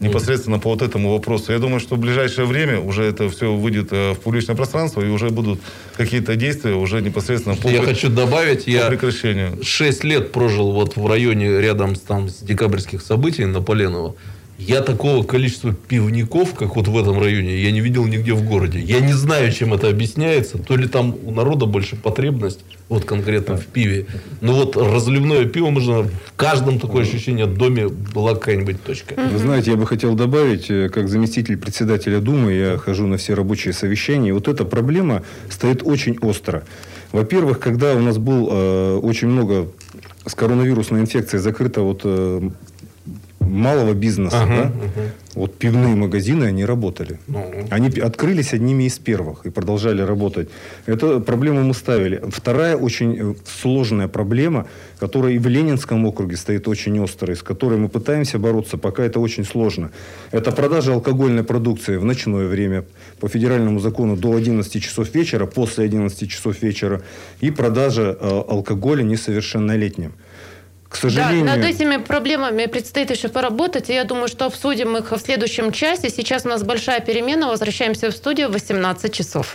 непосредственно по вот этому вопросу. Я думаю, что в ближайшее время уже это все выйдет э, в публичное пространство, и уже будут какие-то действия уже непосредственно по, Я хочу добавить, по я прекращению. шесть лет прожил вот в районе рядом с, там, с декабрьских событий на Поленово. Я такого количества пивников, как вот в этом районе, я не видел нигде в городе. Я не знаю, чем это объясняется. То ли там у народа больше потребность, вот конкретно в пиве. Но вот разливное пиво можно в каждом такое ощущение доме была какая-нибудь точка. Вы знаете, я бы хотел добавить, э, как заместитель председателя Думы, я хожу на все рабочие совещания, вот эта проблема стоит очень остро. Во-первых, когда у нас был э, очень много с коронавирусной инфекцией закрыто вот э, малого бизнеса, Ага, да, ага. вот пивные магазины, они работали. Ну. Они открылись одними из первых и продолжали работать. Эту проблему мы ставили. Вторая очень э, сложная проблема, которая и в Ленинском округе стоит очень острой, с которой мы пытаемся бороться, пока это очень сложно. Это продажа алкогольной продукции в ночное время по федеральному закону до 11 часов вечера, после 11 часов вечера, и продажа э, алкоголя несовершеннолетним. К Да, сожалению... над этими проблемами предстоит еще поработать, и я думаю, что обсудим их в следующем часе. Сейчас у нас большая перемена, возвращаемся в студию в 18 часов.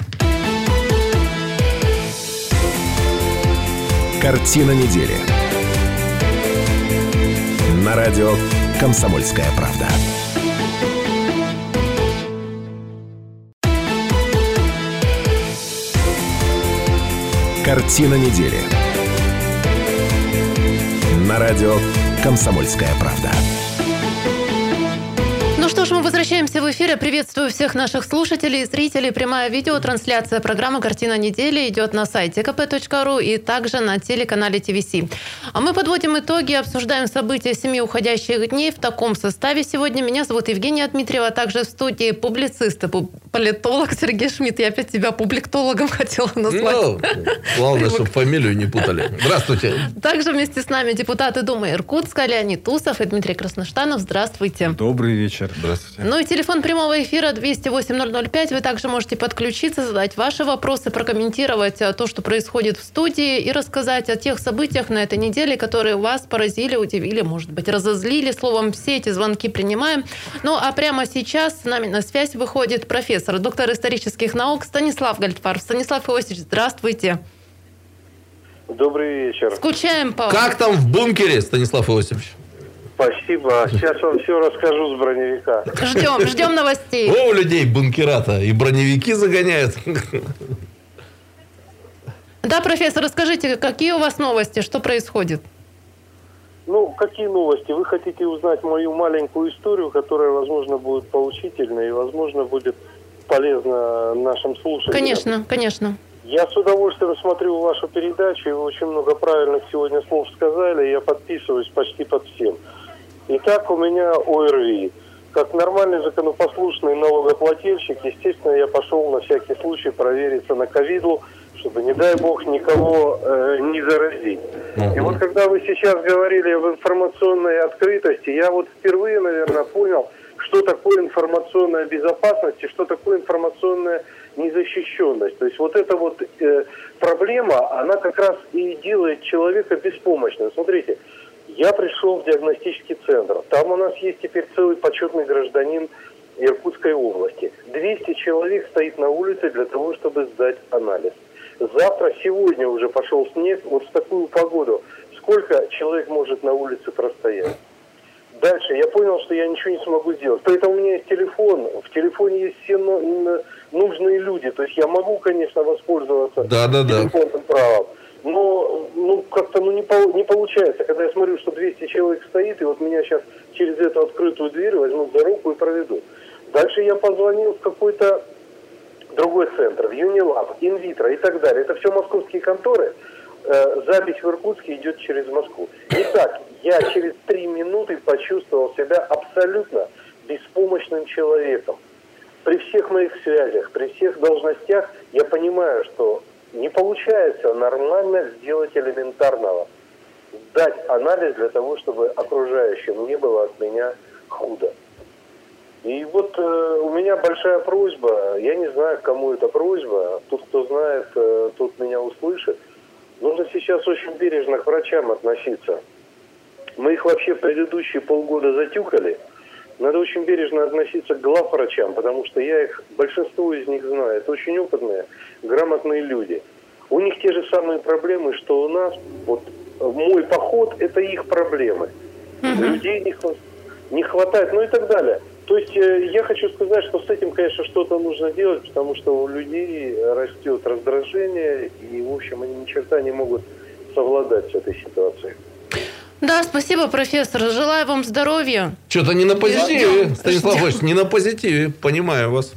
Картина недели. На радио «Комсомольская правда». Картина недели. На радио «Комсомольская правда». Ну что ж, мы возвращаемся в эфир. Я приветствую всех наших слушателей и зрителей. Прямая видеотрансляция программы «Картина недели» идет на сайте kp.ru и также на телеканале ТВС. А мы подводим итоги, обсуждаем события семи уходящих дней в таком составе. Сегодня меня зовут Евгения Дмитриева, а также в студии публицист и политолог Сергей Шмидт. Я опять тебя публиктологом хотела назвать. Ну, главное, чтобы фамилию не путали. Здравствуйте. Также вместе с нами депутаты Думы Иркутска Леонид Тусов и Дмитрий Красноштанов. Здравствуйте. Добрый вечер. Здравствуйте. Ну и телефон прямого эфира 208-005. Вы также можете подключиться, задать ваши вопросы, прокомментировать э, то, что происходит в студии и рассказать о тех событиях на этой неделе, которые вас поразили, удивили, может быть, разозлили. Словом, все эти звонки принимаем. Ну а прямо сейчас с нами на связь выходит профессор, доктор исторических наук Станислав Гальдфарб. Станислав Иосифович, здравствуйте. Добрый вечер. Скучаем по Как там в бункере, Станислав Иосифович? Спасибо. Сейчас вам все расскажу с броневика. Ждем, ждем новостей. О, у людей бункера-то и броневики загоняют. Да, профессор, расскажите, какие у вас новости, что происходит? Ну, какие новости? Вы хотите узнать мою маленькую историю, которая, возможно, будет поучительной и, возможно, будет полезна нашим слушателям? Конечно, конечно. Я с удовольствием смотрю вашу передачу, и вы очень много правильных сегодня слов сказали, и я подписываюсь почти под всем. Итак, у меня ОРВИ. Как нормальный законопослушный налогоплательщик, естественно, я пошел на всякий случай провериться на ковиду, чтобы, не дай бог, никого э, не заразить. И вот когда вы сейчас говорили об информационной открытости, я вот впервые, наверное, понял, что такое информационная безопасность и что такое информационная незащищенность. То есть вот эта вот э, проблема, она как раз и делает человека беспомощным. Смотрите, я пришел в диагностический центр. Там у нас есть теперь целый почетный гражданин Иркутской области. 200 человек стоит на улице для того, чтобы сдать анализ. Завтра, сегодня уже пошел снег. Вот в такую погоду сколько человек может на улице простоять? Дальше я понял, что я ничего не смогу сделать. Поэтому у меня есть телефон. В телефоне есть все ну- нужные люди. То есть я могу, конечно, воспользоваться Да, да, да. телефонным правом. Но ну, как-то ну, не, пол- не получается, когда я смотрю, что 200 человек стоит, и вот меня сейчас через эту открытую дверь возьмут за руку и проведут. Дальше я позвонил в какой-то другой центр, в Юнилаб, Инвитро и так далее. Это все московские конторы. Э, запись в Иркутске идет через Москву. Итак, я через три минуты почувствовал себя абсолютно беспомощным человеком. При всех моих связях, при всех должностях я понимаю, что не получается нормально сделать элементарного. Дать анализ для того, чтобы окружающим не было от меня худо. И вот э, у меня большая просьба, я не знаю, кому эта просьба, тот, кто знает, э, тот меня услышит. Нужно сейчас очень бережно к врачам относиться. Мы их вообще в предыдущие полгода затюкали. Надо очень бережно относиться к главврачам, потому что я их, большинство из них знаю. Это очень опытные, грамотные люди. У них те же самые проблемы, что у нас. Вот э, мой поход – это их проблемы. Людей не, не хватает, ну и так далее. То есть э, я хочу сказать, что с этим, конечно, что-то нужно делать, потому что у людей растет раздражение, и, в общем, они ни черта не могут совладать с этой ситуацией. Да, спасибо, профессор. Желаю вам здоровья. Что-то не на позитиве, Станислав Иванович, не на позитиве. Понимаю вас.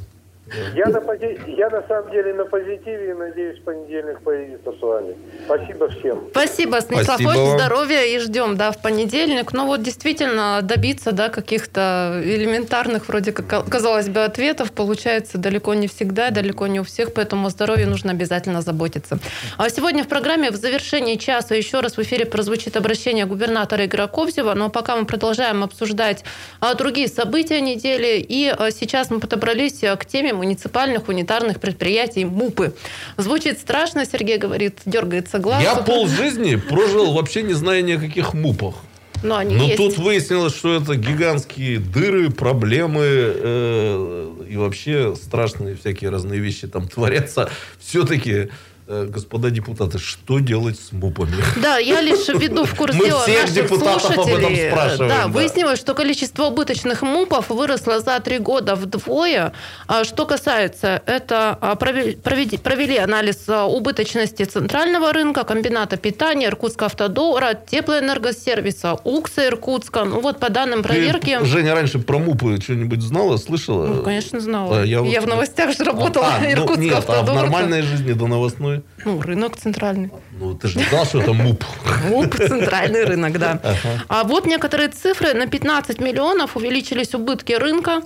Я на, пози- я на самом деле на позитиве и надеюсь, в понедельник появиться с вами. Спасибо всем. Спасибо, Станислав Спасибо вам. здоровья и ждем, да, в понедельник. Но вот действительно добиться, да, каких-то элементарных, вроде как, казалось бы, ответов получается далеко не всегда, далеко не у всех, поэтому о здоровье нужно обязательно заботиться. А сегодня в программе в завершении часа еще раз в эфире прозвучит обращение губернатора Игоря Кобзева, но пока мы продолжаем обсуждать а, другие события недели, и а, сейчас мы подобрались а, к теме муниципальных унитарных предприятий МУПы. Звучит страшно, Сергей говорит, дергается глаз. Я полжизни прожил вообще не зная ни о каких мупах. Но они Но есть. тут выяснилось, что это гигантские дыры, проблемы э, и вообще страшные всякие разные вещи там творятся. Все-таки господа депутаты, что делать с МУПами? Да, я лишь введу в курс дела наших слушателей. спрашиваем, Да, да. выяснилось, что количество убыточных МУПов выросло за три года вдвое. А Что касается, это а, провели, провели анализ а, убыточности центрального рынка, комбината питания, Иркутского автодора, теплоэнергосервиса, УКСа Иркутска. Ну вот по данным проверки... Ты, Женя, раньше про МУПы что-нибудь знала, слышала? Ну, конечно, знала. А, я, вот- в новостях же работала. А, ну, Иркутского нет, а в автодора. нормальной жизни до новостной? Ну, рынок центральный. Ну, ты же знал, что это МУП. МУП, центральный рынок, да. А вот некоторые цифры. На 15 миллионов увеличились убытки рынка.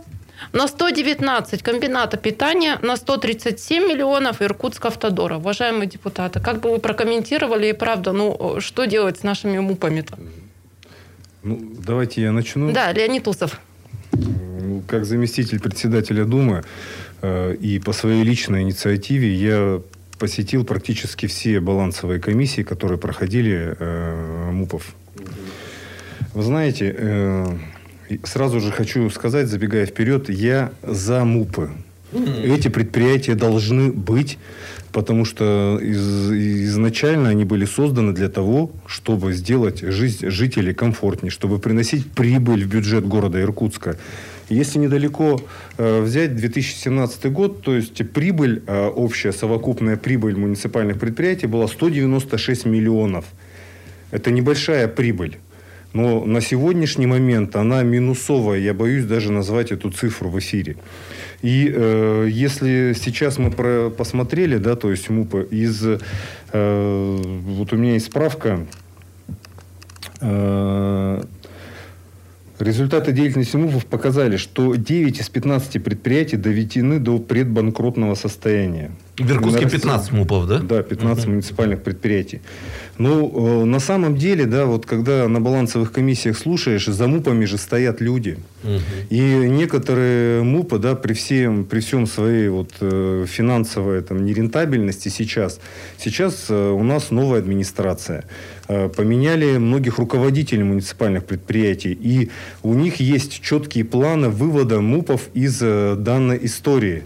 На 119 комбината питания, на 137 миллионов Иркутск автодора. Уважаемые депутаты, как бы вы прокомментировали и правда, ну, что делать с нашими МУПами-то? Ну, давайте я начну. Да, Леонид Усов. Ну, Как заместитель председателя Думы э, и по своей личной инициативе я посетил практически все балансовые комиссии, которые проходили э, МУПов. Вы знаете, э, сразу же хочу сказать, забегая вперед, я за МУПы. Эти предприятия должны быть, потому что из- изначально они были созданы для того, чтобы сделать жизнь жителей комфортнее, чтобы приносить прибыль в бюджет города Иркутска. Если недалеко э, взять 2017 год, то есть прибыль, э, общая совокупная прибыль муниципальных предприятий была 196 миллионов. Это небольшая прибыль. Но на сегодняшний момент она минусовая. Я боюсь даже назвать эту цифру в эфире. И э, если сейчас мы про- посмотрели, да, то есть МУПа, из... э, вот у меня есть справка. э, Результаты деятельности МУФов показали, что 9 из 15 предприятий доведены до предбанкротного состояния. В Иркутске На России- 15 МУПов, да? Да, 15 муниципальных предприятий. Ну, э, на самом деле, да, вот когда на балансовых комиссиях слушаешь, за МУПами же стоят люди. И некоторые МУПы, да, при всем, при всем своей вот э, финансовой там нерентабельности сейчас, сейчас э, у нас новая администрация. Э, Поменяли многих руководителей муниципальных предприятий, и у них есть четкие планы вывода МУПов из э, данной истории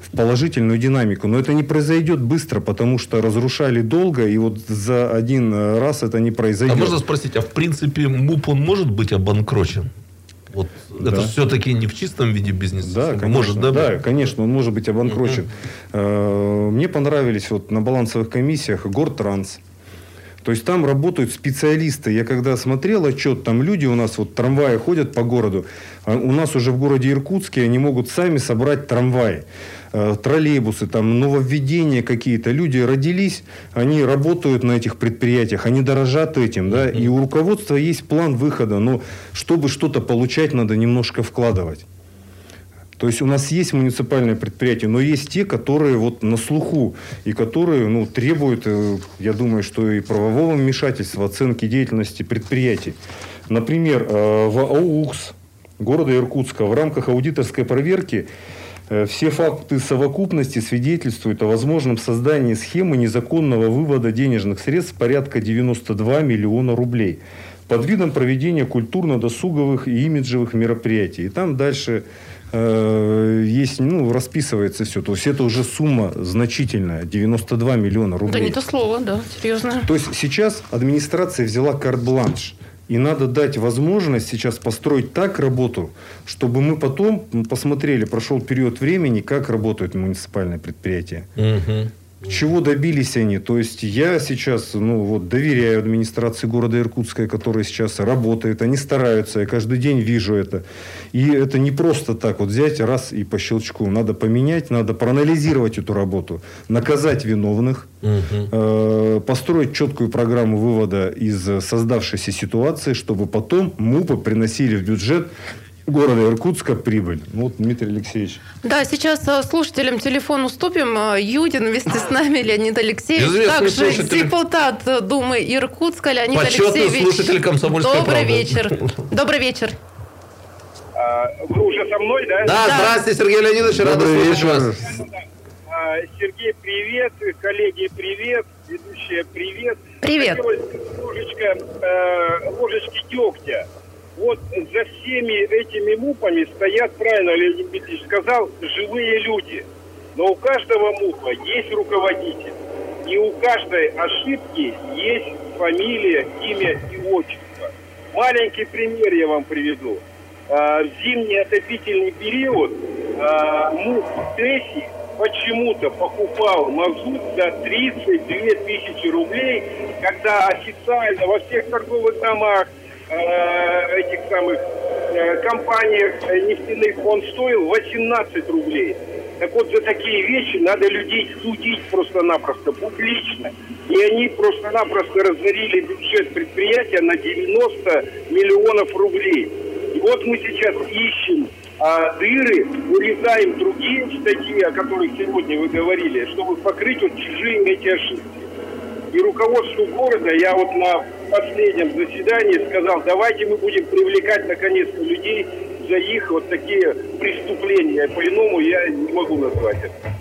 в положительную динамику. Но это не произойдет быстро, потому что разрушали долго, и вот за один э, раз это не А произойдет. можно спросить, а в принципе МУП он может быть обанкрочен? Вот Да. это все-таки не в чистом виде бизнес. Да, конечно. Может, да? да, конечно, он может быть обанкрочен. Мне понравились вот на балансовых комиссиях Гортранс. То есть там работают специалисты. Я когда смотрел отчет, там люди у нас вот трамваи ходят по городу. А у нас уже в городе Иркутске они могут сами собрать трамвай. Э, Троллейбусы, там нововведения какие-то. Люди родились, они работают на этих предприятиях, они дорожат этим, да, и у руководства есть план выхода, но чтобы что-то получать, надо немножко вкладывать. То есть у нас есть муниципальные предприятия, но есть те, которые вот на слуху и которые ну, требуют, э, я думаю, что и правового вмешательства, оценки деятельности предприятий. Например, э, в АУКС города Иркутска в рамках аудиторской проверки э, все факты совокупности свидетельствуют о возможном создании схемы незаконного вывода денежных средств порядка 92 миллиона рублей под видом проведения культурно-досуговых и имиджевых мероприятий. И там дальше э, есть, ну, расписывается все. То есть это уже сумма значительная, 92 миллиона Да рублей. не то слово, да, серьезно. То есть сейчас администрация взяла карт-бланш. И надо дать возможность сейчас построить так работу, чтобы мы потом посмотрели, прошел период времени, как работают муниципальные предприятия. Мгм. Чего добились они? То есть я сейчас ну, вот, доверяю администрации города Иркутска, которая сейчас работает. Они стараются, я каждый день вижу это. И это не просто так вот взять раз и по щелчку. Надо поменять, надо проанализировать эту работу, наказать виновных, Мгм. э, построить четкую программу вывода из создавшейся ситуации, чтобы потом МУПы приносили в бюджет города Иркутска прибыль. Ну, Вот, Дмитрий Алексеевич. Да, сейчас э, слушателям телефон уступим. Э, Юдин вместе с нами, Леонид Алексеевич. Известный Также слушатель. депутат э, Думы Иркутска Леонид Почетный Алексеевич. слушатель «Комсомольской Добрый правды». вечер. Добрый вечер. А, Вы уже со мной, да? Да, Да. здравствуйте, Сергей Леонидович, рада слышать вас. А, Сергей, привет. Коллеги, привет. Ведущая, привет. Привет. Хотелось ложечка, ложечки дегтя. Вот за всеми этими мупами стоят, правильно Леонид Дмитриевич сказал, живые люди. Но у каждого мупа есть руководитель. И у каждой ошибки есть фамилия, имя и отчество. Маленький пример я вам приведу. А, В зимний отопительный период а, МУП Тесси почему-то покупал мазут за 32 тысячи рублей, когда официально во всех торговых домах, э, этих самых э, компаниях э, нефтяных он стоил 18 рублей. Так вот, за такие вещи надо людей судить просто-напросто, публично. И они просто-напросто разорили бюджет предприятия на 90 миллионов рублей. И вот мы сейчас ищем а, дыры, урезаем другие статьи, о которых сегодня вы говорили, чтобы покрыть вот чужие эти ошибки. И руководству города я вот на последнем заседании сказал, давайте мы будем привлекать наконец-то людей за их вот такие преступления. По-иному я не могу назвать это.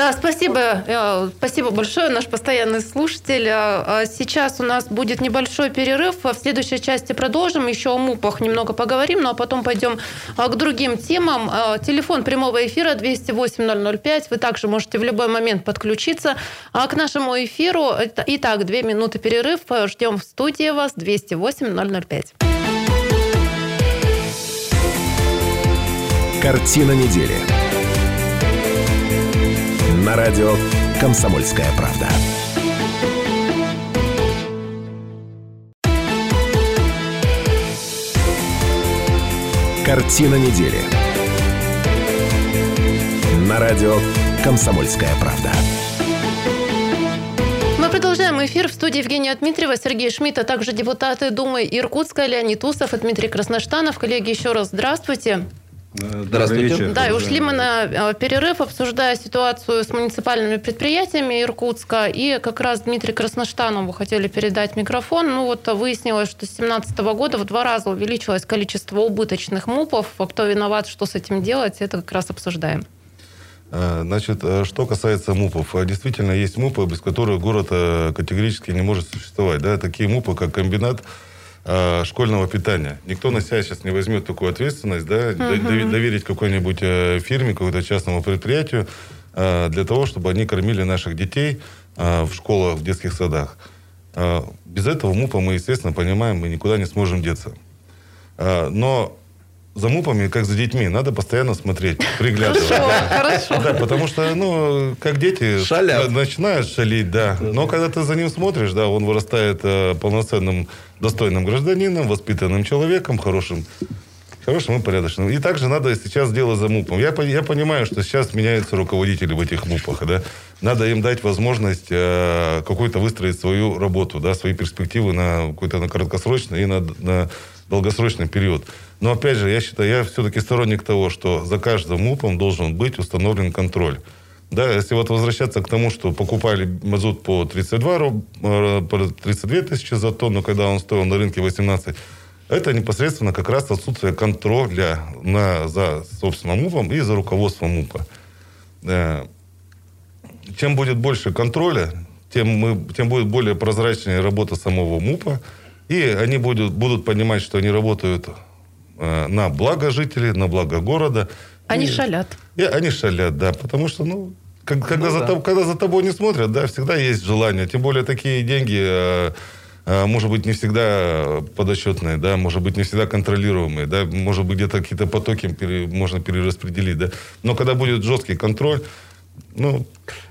Да, спасибо. Э, Спасибо большое, наш постоянный слушатель. А, а Сейчас у нас будет небольшой перерыв. В следующей части продолжим. Еще о МУПах немного поговорим, ну а потом пойдем а, к другим темам. А, Телефон прямого эфира 208-005. Вы также можете в любой момент подключиться а, к нашему эфиру. Итак, две минуты перерыв. Ждем в студии вас 208-005. Картина недели. На радио «Комсомольская правда». Картина недели. На радио «Комсомольская правда». Мы продолжаем эфир. В студии Евгения Дмитриева, Сергей Шмидт, а также депутаты Думы Иркутска Леонид Усов и Дмитрий Красноштанов. Коллеги, еще раз здравствуйте. Э, Здравствуйте. вечер, Да, и ушли мы на э, перерыв, обсуждая ситуацию с муниципальными предприятиями Иркутска. И как раз Дмитрий Красноштанову хотели передать микрофон. Ну вот выяснилось, что с 2017 года в два раза увеличилось количество убыточных МУПов. А Кто виноват, что с этим делать, это как раз обсуждаем. Э, Значит, что касается МУПов. Действительно, есть МУПы, без которых город категорически не может существовать. Да? Такие МУПы, как комбинат э, школьного питания. Никто на себя сейчас не возьмет такую ответственность, да, дови- доверить какой-нибудь э, фирме, какому-то частному предприятию э, для того, чтобы они кормили наших детей э, в школах, в детских садах. Э, Без этого МУПа мы, естественно, понимаем, мы никуда не сможем деться. Но за МУПами, как за детьми, надо постоянно смотреть, приглядываться. Хорошо. Да, потому что, ну, как дети начинают шалить, да. Но когда ты за ним смотришь, да, он вырастает э, полноценным, достойным гражданином, воспитанным человеком, хорошим, хорошим и порядочным. И также надо сейчас делать за МУПом. Я, я понимаю, что сейчас меняются руководители в этих МУПах, да. Надо им дать возможность э, какую-то выстроить свою работу, да, свои перспективы на какой-то на краткосрочный и на, на долгосрочный период. Но опять же, я считаю, я все-таки сторонник того, что за каждым МУПом должен быть установлен контроль. Да, если вот возвращаться к тому, что покупали мазут по 32, руб- э, по 32 тысячи за тонну, когда он стоил на рынке 18, это непосредственно как раз отсутствие контроля на, за, собственно, МУПом и за руководством МУПа. Э, Чем будет больше контроля, тем, мы, тем будет более прозрачная работа самого МУПа, и они будут, будут понимать, что они работают э, на благо жителей, на благо города. Они И- шалят. и они шалят, да, потому что, ну, как- когда, за, тоб- когда за тобой не смотрят, да, всегда есть желание. Тем более такие деньги, э, э, может быть, не всегда подотчетные, да, может быть, не всегда контролируемые, да, может быть, где-то какие-то потоки пере- можно перераспределить, да. Но когда будет жесткий контроль, ну,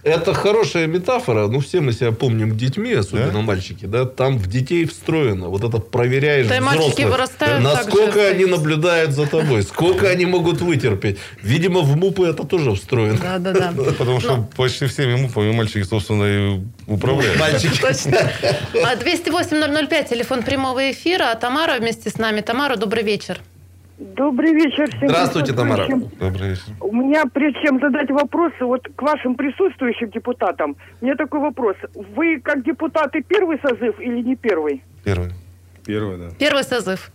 Это хорошая метафора. Ну, все мы себя помним детьми, особенно Да? мальчики, да. Там в детей встроено. Вот это проверяешь Да взрослых. вырастают Насколько они наблюдают за тобой. Сколько они могут вытерпеть. Видимо, в МУПы это тоже встроено. Да-да-да. потому что почти всеми МУПами мальчики, собственно, и управляют. Мальчики. Точно. А 208-005, телефон прямого эфира. А Тамара вместе с нами. Тамара, добрый вечер. Добрый вечер всем. Здравствуйте, Тамара. Добрый вечер. У меня, прежде чем задать вопросы, вот к вашим присутствующим депутатам, у меня такой вопрос. Вы как депутаты первый созыв или не первый? Первый. Первый, да. Первый созыв.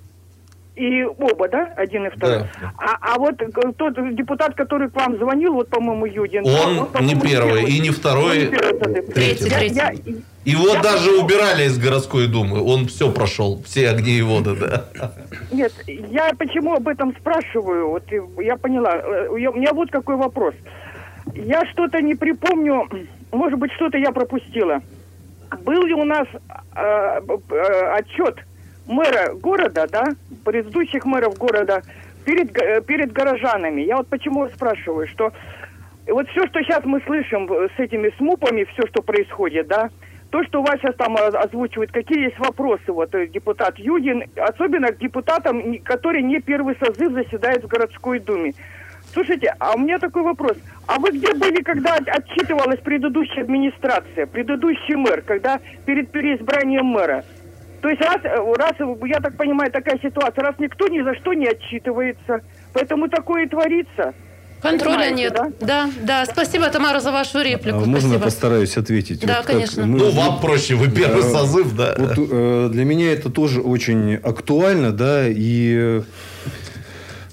И оба, да? Один и второй. Да. А, а вот тот депутат, который к вам звонил, вот, по-моему, Юдин. Он по-моему, не первый и не Он второй. не первый созыв. Третий, Я- третий. я- Его даже убирали из городской думы. Он все прошел. Все огни и воды, да. Нет, я почему об этом спрашиваю? Вот э, я поняла. Э, я- У меня вот какой вопрос. Я что-то не припомню может быть, что-то я пропустила. Был ли у нас э, б- э, отчет мэра города, да, предыдущих мэров города перед, э, перед горожанами? Я вот почему спрашиваю, что вот все, что сейчас мы слышим с этими смупами, все, что происходит, да, то, что вас сейчас там озвучивают, какие есть вопросы, вот э, депутат Юдин, особенно к депутатам, которые не первый созыв заседают в городской думе. Слушайте, а у меня такой вопрос. А вы где были, когда от- отчитывалась предыдущая администрация, предыдущий мэр, когда перед переизбранием мэра? То есть раз, э, раз, я так понимаю, такая ситуация, раз никто ни за что не отчитывается, поэтому такое и творится. Контроля Понимаете, нет. да? Да? да, Спасибо, Тамара, за вашу реплику. А Можно я постараюсь ответить? Да, как конечно. Ну, вам проще, вы первый Э, созыв, да. Вот э, для меня это тоже очень актуально, да, и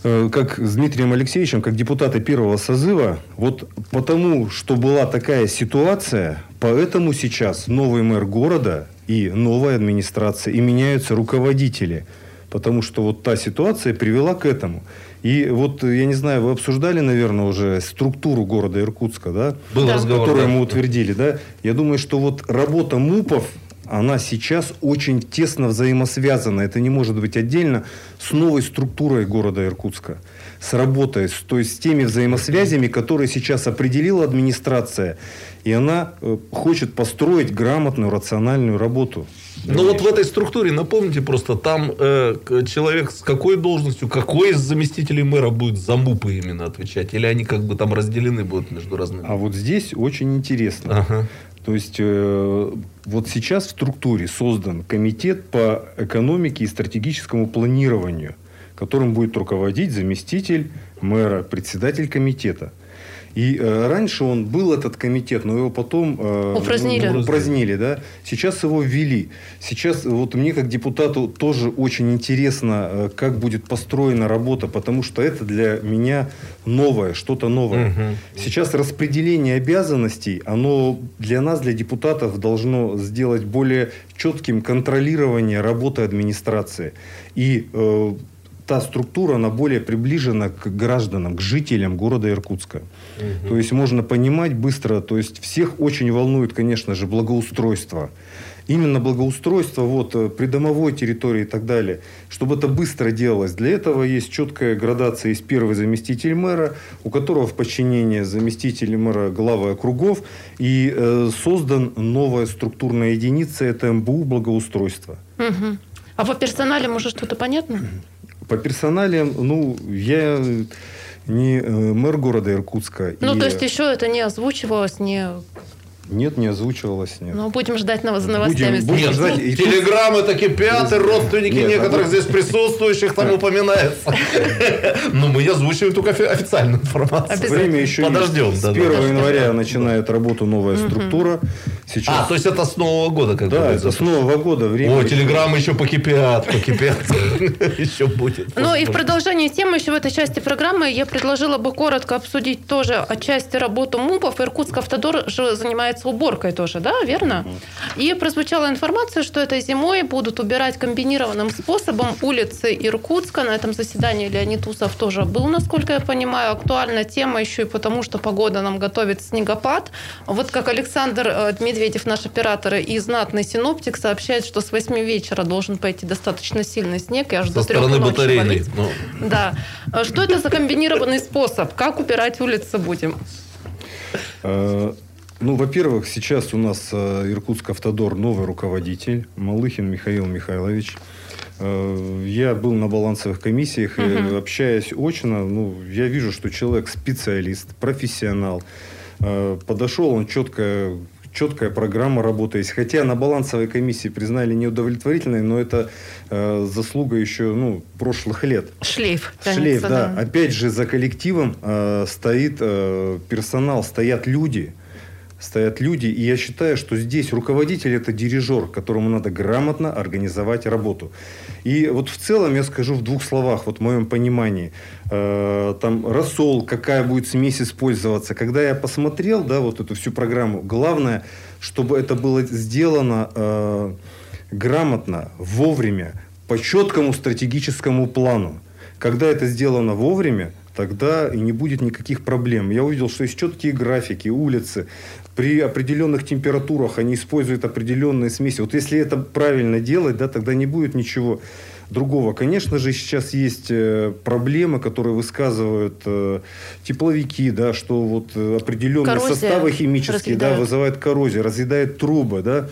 э, как с Дмитрием Алексеевичем, как депутаты первого созыва, вот потому, что была такая ситуация, поэтому сейчас новый мэр города и новая администрация, и меняются руководители, потому что вот та ситуация привела к этому. И вот, я не знаю, вы обсуждали, наверное, уже структуру города Иркутска, да? Был разговор, Которую да. мы утвердили, да? Я думаю, что вот работа МУПов, она сейчас очень тесно взаимосвязана. Это не может быть отдельно с новой структурой города Иркутска. С работой, с, то есть с теми взаимосвязями, которые сейчас определила администрация. И она э, хочет построить грамотную, рациональную работу. Ну вот в этой структуре, напомните просто, там э, человек с какой должностью, какой из заместителей мэра будет за МУПы именно отвечать? Или они как бы там разделены будут между разными? А вот здесь очень интересно. Ага. То есть э, вот сейчас в структуре создан комитет по экономике и стратегическому планированию, которым будет руководить заместитель мэра, председатель комитета. И э, раньше он был этот комитет, но его потом э, Упразднили. ну, упразднили, да. Сейчас его ввели. Сейчас вот мне как депутату тоже очень интересно, э, как будет построена работа, потому что это для меня новое, что-то новое. Сейчас распределение обязанностей, оно для нас, для депутатов, должно сделать более четким контролирование работы администрации. И э, та структура, она более приближена к гражданам, к жителям города Иркутска. То есть можно понимать быстро, то есть всех очень волнует, конечно же, благоустройство. Именно благоустройство вот, э, придомовой территории и так далее, чтобы это быстро делалось. Для этого есть четкая градация. Есть первый заместитель мэра, у которого в подчинении заместитель мэра главы округов. И э, создан новая структурная единица, это МБУ благоустройство. Мгм. А по персонале, может, что-то понятно? По персоналиям, ну, я не э, мэр города Иркутска. Ну, и- то есть еще это не озвучивалось, не... Нет, не озвучивалось, нет. Ну, будем ждать нов- за новостями. Будем- будем ждать. ну, И тут- телеграммы таки пятый, родственники Нет, некоторых а- здесь присутствующих там упоминается. Но мы озвучиваем только офи- официальную информацию. Время еще Подождем. С да, 1 да. января начинает работу новая структура. Сейчас... А, то есть это с Нового года как да, это с Нового года. Время О, еще- телеграммы еще покипят, покипят. Еще будет. Ну и в продолжении темы еще в этой части программы я предложила бы коротко обсудить тоже отчасти работу МУПов. Иркутск Автодор же занимается уборкой тоже, да, верно? И прозвучала информация, что этой зимой будут убирать комбинированным способом улицы Иркутска. На этом заседании Леонид Усов тоже был, насколько я понимаю. Актуальная тема еще и потому, что погода нам готовит снегопад. Вот как Александр э, Медведев, наш оператор и знатный синоптик, сообщает, что с 8 вечера должен пойти достаточно сильный снег и аж Со до стороны батарейной. валить. Ну, Да. А Что это за комбинированный способ? Как убирать улицы будем? Ну, во-первых, сейчас у нас э, Иркутск Автодор новый руководитель, Малыхин Михаил Михайлович. Э, Я был на балансовых комиссиях, и Мгм. общаясь очно, ну, я вижу, что человек специалист, профессионал. Э, Подошел, он четко четкая программа работы есть. Хотя на балансовой комиссии признали неудовлетворительной, но это э, заслуга еще ну, прошлых лет. Шлейф. Шлейф, тянется, да. Опять же, за коллективом э, стоит э, персонал, стоят люди. Стоят люди, и я считаю, что здесь руководитель это дирижер, которому надо грамотно организовать работу. И вот в целом я скажу в двух словах, вот в моем понимании, Э, там рассол, какая будет смесь использоваться. Когда я посмотрел, да, вот эту всю программу, главное, чтобы это было сделано э, грамотно, вовремя, по четкому стратегическому плану. Когда это сделано вовремя, тогда и не будет никаких проблем. Я увидел, что есть четкие графики, улицы. При определенных температурах они используют определенные смеси. Вот если это правильно делать, да, тогда не будет ничего другого. Конечно же, сейчас есть э, проблемы, которые высказывают э, тепловики, да, что вот э, определенные Коррозия составы химические да, разъедают. вызывают коррозию, разъедает трубы, да.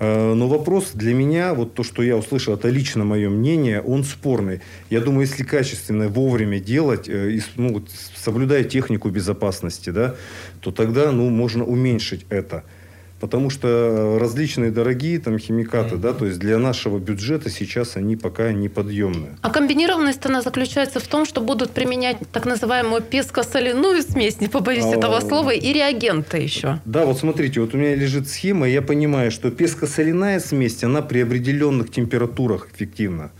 Э, Но вопрос для меня, вот то, что я услышал, это лично мое мнение, он спорный. Я думаю, если качественно, вовремя делать, э, ну, соблюдая технику безопасности, да, то тогда ну, можно уменьшить это. Потому что различные дорогие там химикаты, да, то есть для нашего бюджета сейчас они пока неподъемные. А комбинированность она заключается в том, что будут применять так называемую песко-соляную смесь, не побоюсь А, этого слова, и реагенты еще. Да, вот смотрите, вот у меня лежит схема, и я понимаю, что пескосоляная смесь, она при определенных температурах эффективна.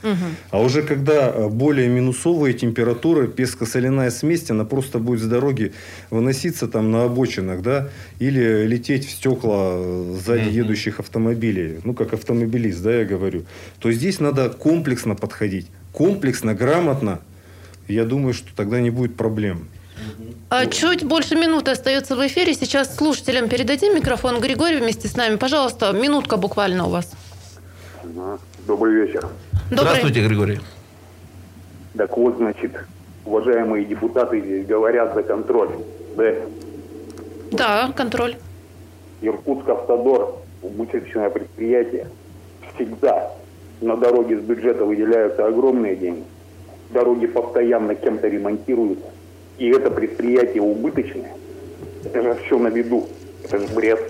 А уже когда э, более минусовые температуры, пескосоляная смесь, она просто будет с дороги выноситься там на обочинах, да, или лететь в стекла э, сзади едущих автомобилей. Ну, как автомобилист, да, я говорю. То здесь надо комплексно подходить. Комплексно, грамотно. Я думаю, что тогда не будет проблем. А Чуть больше минуты остается в эфире. Сейчас слушателям передадим микрофон. Григорий вместе с нами. Пожалуйста, минутка буквально у вас. Добрый вечер. Добрый. Здравствуйте, Григорий. Так вот, значит, уважаемые депутаты здесь говорят за контроль. Да, Да, контроль. Иркутск Автодор, убыточное предприятие, всегда на дороге с бюджета выделяются огромные деньги. Дороги постоянно кем-то ремонтируются. И это предприятие убыточное. Это же все на виду. Это же бред.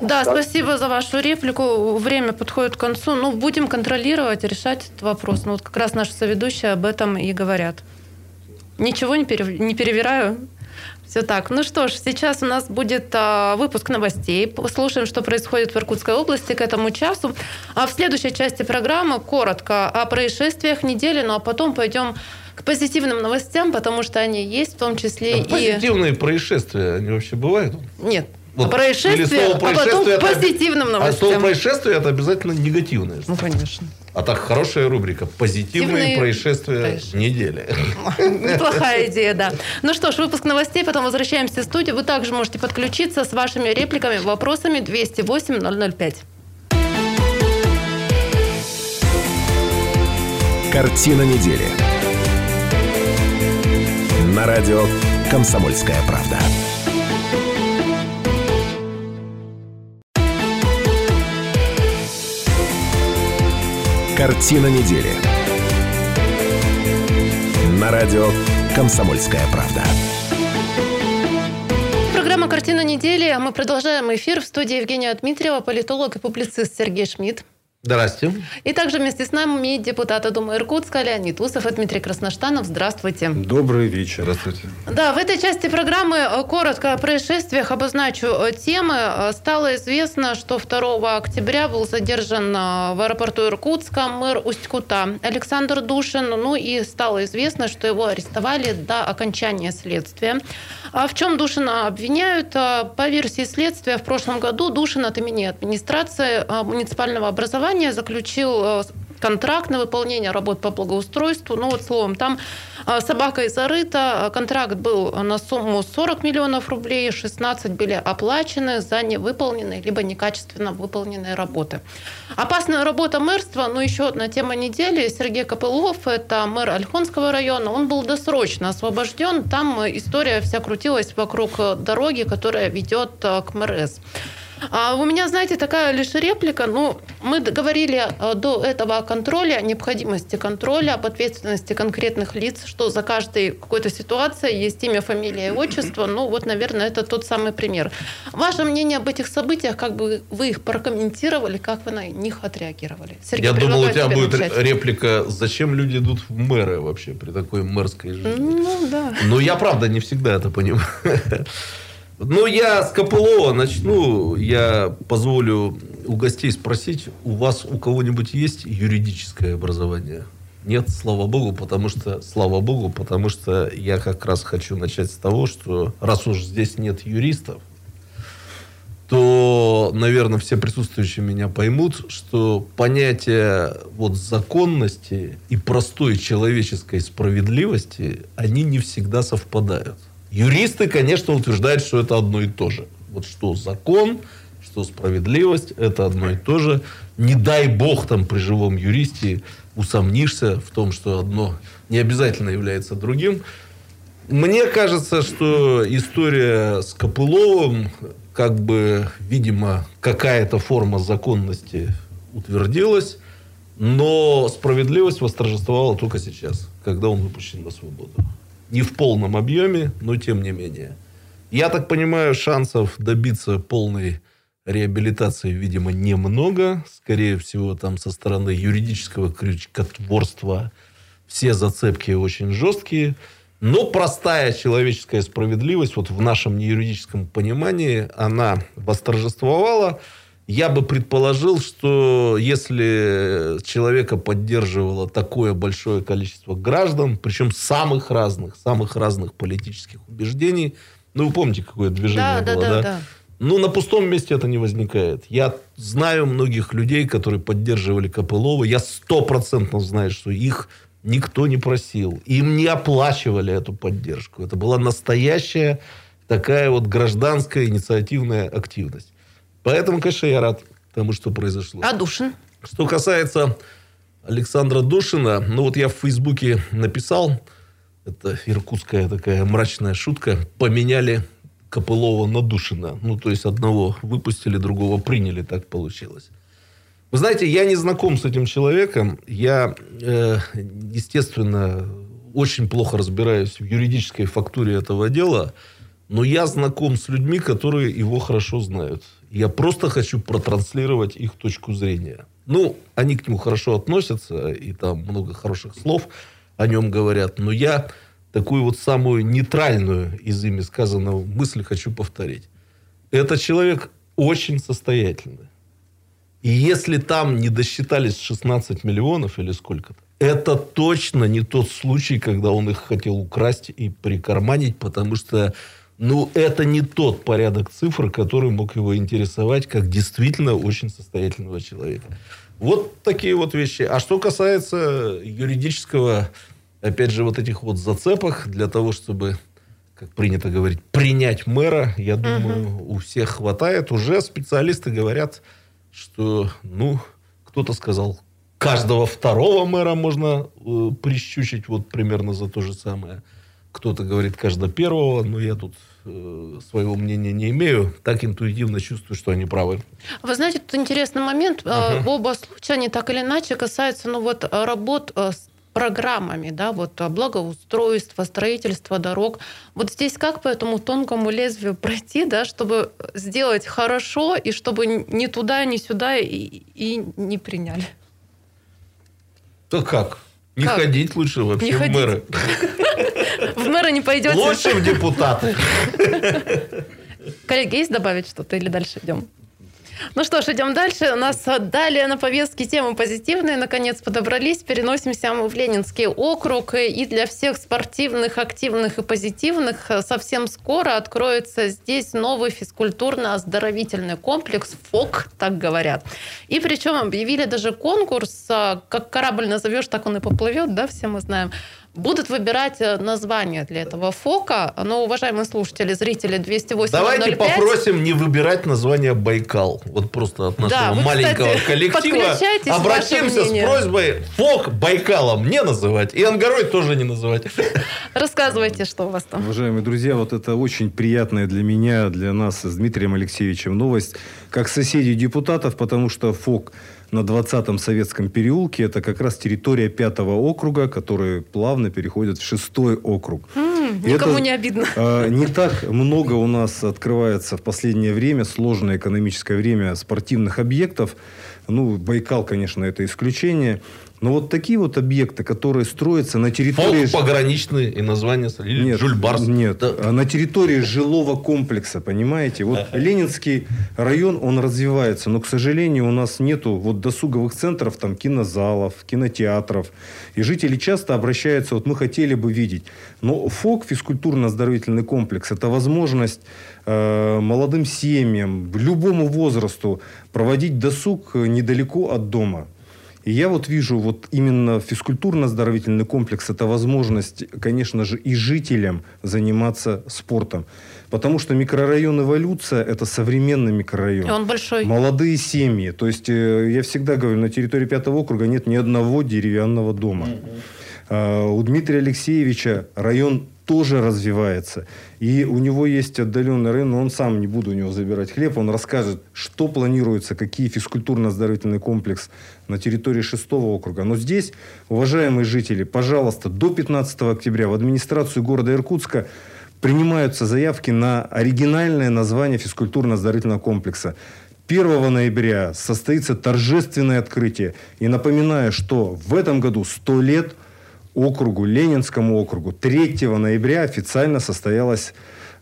Да, Так. спасибо за вашу реплику. Время подходит к концу. Ну, будем контролировать, решать этот вопрос. Ну, вот как раз наши соведущие об этом и говорят. Ничего не, перев- не перевираю. Все так. Ну что ж, сейчас у нас будет а, выпуск новостей. Послушаем, что происходит в Иркутской области к этому часу. А в следующей части программы коротко о происшествиях недели, ну а потом пойдем к позитивным новостям, потому что они есть, в том числе А и... Позитивные происшествия, они вообще бывают? Нет. Вот, слово а потом происшествие к позитивным А слово новостям. происшествие это обязательно негативное. Ну, конечно. А так хорошая рубрика. Позитивные Позитивные происшествия происшествия. недели. Неплохая идея, да. Ну что ж, выпуск новостей, потом возвращаемся в студию. Вы также можете подключиться с вашими репликами, вопросами 208-005. Картина недели. На радио «Комсомольская правда». Картина недели. На радио «Комсомольская правда». Программа «Картина недели». Мы продолжаем эфир. В студии Евгения Дмитриева, политолог и публицист Сергей Шмидт. Здрасте. И также вместе с нами депутаты Думы Иркутска Леонид Усов и Дмитрий Красноштанов. Здравствуйте. Добрый вечер. Здравствуйте. Да, в этой части программы э, коротко о происшествиях обозначу э, темы. Э, Стало известно, что 2 октября был задержан в аэропорту Иркутска мэр Усть-Кута Александр Душин. Ну и стало известно, что его арестовали до окончания следствия. А в чем Душина обвиняют? По версии следствия, в прошлом году Душин от имени администрации муниципального образования заключил э, контракт на выполнение работ по благоустройству. Ну вот словом, там э, собака зарыта. Контракт был на сумму 40 миллионов рублей, 16 были оплачены за невыполненные либо некачественно выполненные работы. Опасная работа мэрства, ну еще одна тема недели. Сергей Копылов, это мэр Ольхонского района, он был досрочно освобожден. Там э, история вся крутилась вокруг э, дороги, которая ведет э, к МРС. А у меня, знаете, такая лишь реплика. Ну, мы говорили э, до этого о контроле, о необходимости контроля, об ответственности конкретных лиц, что за каждой какой-то ситуацией есть имя, фамилия и отчество. Ну, вот, наверное, это тот самый пример. Ваше мнение об этих событиях, как бы вы их прокомментировали, как вы на них отреагировали? Сергей, Я думал, у тебя будет начать. реплика, зачем люди идут в мэры вообще при такой мэрской жизни. Ну, да. Ну, я правда не всегда это понимаю. Ну, я с Копылова начну. Я позволю у гостей спросить, у вас у кого-нибудь есть юридическое образование? Нет, слава богу, потому что, слава богу, потому что я как раз хочу начать с того, что раз уж здесь нет юристов, то, наверное, все присутствующие меня поймут, что понятие вот законности и простой человеческой справедливости, они не всегда совпадают. Юристы, конечно, утверждают, что это одно и то же. Вот что закон, что справедливость, это одно и то же. Не дай бог там при живом юристе усомнишься в том, что одно не обязательно является другим. Мне кажется, что история с Копыловым, как бы, видимо, какая-то форма законности утвердилась, но справедливость восторжествовала только сейчас, когда он выпущен на свободу. Не в полном объеме, но тем не менее. Я так понимаю, шансов добиться полной реабилитации, видимо, немного. Скорее всего, там со стороны юридического крючкотворства все зацепки очень жесткие. Но простая человеческая справедливость, вот в нашем неюридическом понимании, она восторжествовала. Я бы предположил, что если человека поддерживало такое большое количество граждан, причем самых разных, самых разных политических убеждений, ну, вы помните, какое движение Да, было, да, да? да, да. Ну, на пустом месте это не возникает. Я знаю многих людей, которые поддерживали Копылова. Я стопроцентно знаю, что их никто не просил. Им не оплачивали эту поддержку. Это была настоящая такая вот гражданская инициативная активность. Поэтому, конечно, я рад тому, что произошло. А Душин? Что касается Александра Душина, ну вот я в Фейсбуке написал, это иркутская такая мрачная шутка, поменяли Копылова на Душина. Ну, то есть одного выпустили, другого приняли, так получилось. Вы знаете, я не знаком с этим человеком. Я, э, естественно, очень плохо разбираюсь в юридической фактуре этого дела, но я знаком с людьми, которые его хорошо знают. Я просто хочу протранслировать их точку зрения. Ну, они к нему хорошо относятся, и там много хороших слов о нем говорят, но я такую вот самую нейтральную из ими сказанного мысль хочу повторить. Это человек очень состоятельный. И если там не досчитались 16 миллионов или сколько-то, это точно не тот случай, когда он их хотел украсть и прикарманить, потому что ну, это не тот порядок цифр, который мог его интересовать как действительно очень состоятельного человека. Вот такие вот вещи. А что касается юридического, опять же, вот этих вот зацепок для того, чтобы, как принято говорить, принять мэра, я думаю, у всех хватает. Уже специалисты говорят, что, ну, кто-то сказал, каждого второго мэра можно э, прищучить вот примерно за то же самое. Кто-то говорит каждого первого, но я тут э, своего мнения не имею. Так интуитивно чувствую, что они правы. Вы знаете, тут интересный момент. Ага. Оба случая, они так или иначе касаются ну, вот, работ э, с программами, да, вот э, благоустройства, строительства дорог. Вот здесь как по этому тонкому лезвию пройти, да, чтобы сделать хорошо и чтобы ни туда, ни сюда и, и не приняли? То как? Не Как? ходить лучше вообще Не в ходить. мэры. В мэра не пойдете? Лучше в депутаты. Коллеги, есть добавить что-то или дальше идем? Ну что ж, идем дальше. У нас далее на повестке темы позитивные. Наконец подобрались. Переносимся мы в Ленинский округ. И для всех спортивных, активных и позитивных совсем скоро откроется здесь новый физкультурно-оздоровительный комплекс ФОК, так говорят. И причем объявили даже конкурс, а, как корабль назовешь, так он и поплывет, да, все мы знаем. Будут выбирать э, название для этого ФОКа. Но, уважаемые слушатели, зрители 208 Давайте попросим не выбирать название Байкал. Вот просто от нашего Да, вы, маленького кстати, коллектива обратимся с просьбой ФОК Байкалом не называть. И Ангарой тоже не называть. Рассказывайте, что у вас там. Уважаемые друзья, вот это очень приятная для меня, для нас с Дмитрием Алексеевичем новость, как соседей депутатов, потому что ФОК на 20-м советском переулке это как раз территория пятого округа, который плавно переходит в шестой округ. М, И никому это, не обидно. э, не так много у нас открывается в последнее время, сложное экономическое время спортивных объектов. Ну, Байкал, конечно, это исключение. Но вот такие вот объекты, которые строятся на территории... Фок пограничный и название или Нет, Жюль-Барс. нет, Да. а на территории жилого комплекса, понимаете? Вот Ленинский район, он развивается, но, к сожалению, у нас нету вот досуговых центров, там, кинозалов, кинотеатров. И жители часто обращаются, вот мы хотели бы видеть. Но ФОК, физкультурно-оздоровительный комплекс, это возможность э, молодым семьям, любому возрасту проводить досуг недалеко от дома. И я вот вижу вот именно физкультурно-оздоровительный комплекс – это возможность, конечно же, и жителям заниматься спортом. Потому что микрорайон «Эволюция» – это современный микрорайон. И он большой. Молодые семьи. То есть, э, я всегда говорю, на территории пятого округа нет ни одного деревянного дома. А, У Дмитрия Алексеевича район тоже развивается. И у него есть отдаленный но он сам, не буду у него забирать хлеб, он расскажет, что планируется, какие физкультурно-оздоровительный комплекс на территории шестого округа. Но здесь, уважаемые жители, пожалуйста, до 15 октября в администрацию города Иркутска принимаются заявки на оригинальное название физкультурно-оздоровительного комплекса. 1 ноября состоится торжественное открытие. И напоминаю, что в этом году 100 лет округу, Ленинскому округу. 3 ноября официально состоялось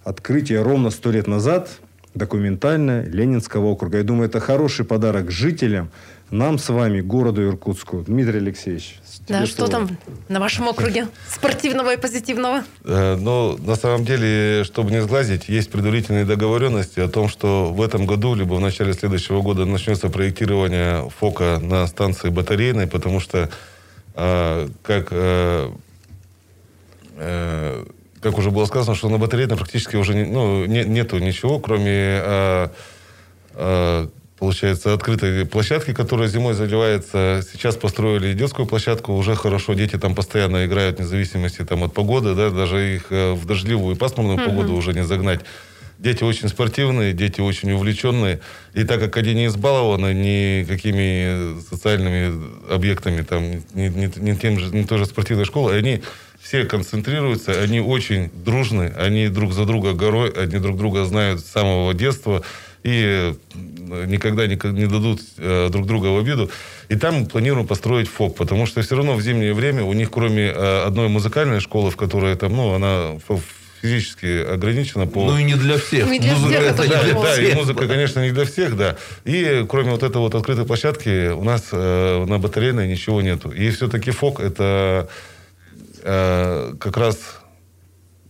открытие ровно 100 лет назад документальное Ленинского округа. Я думаю, это хороший подарок жителям, нам с вами, городу Иркутску. Дмитрий Алексеевич. Да, что слово. там на вашем округе спортивного и позитивного? Э, Но на самом деле, чтобы не сглазить, есть предварительные договоренности о том, что в этом году, либо в начале следующего года начнется проектирование ФОКа на станции батарейной, потому что, э, как, э, э, как уже было сказано, что на батарейной практически уже не- ну, не- нету ничего, кроме э, э, получается, открытой площадки, которая зимой заливается. Сейчас построили детскую площадку, уже хорошо, дети там постоянно играют, вне зависимости там, от погоды, да, даже их э, в дождливую и пасмурную Мгм. погоду уже не загнать. Дети очень спортивные, дети очень увлеченные. И так как они не избалованы никакими социальными объектами, там, не, не- не тем же, не той же спортивной школой, они все концентрируются, они очень дружны, они друг за друга горой, они друг друга знают с самого детства и э, никогда не, не дадут э, друг друга в обиду. И там планируем построить ФОК, потому что все равно в зимнее время у них, кроме э, одной музыкальной школы, в которой там, ну, она физически ограничена по... Ну и не для всех. Не для Музыка всех это Да, для да, и всех. музыка, конечно, не для всех, да. И кроме вот этой вот открытой площадки у нас э, на батарейной ничего нету. И все-таки ФОК это э, как раз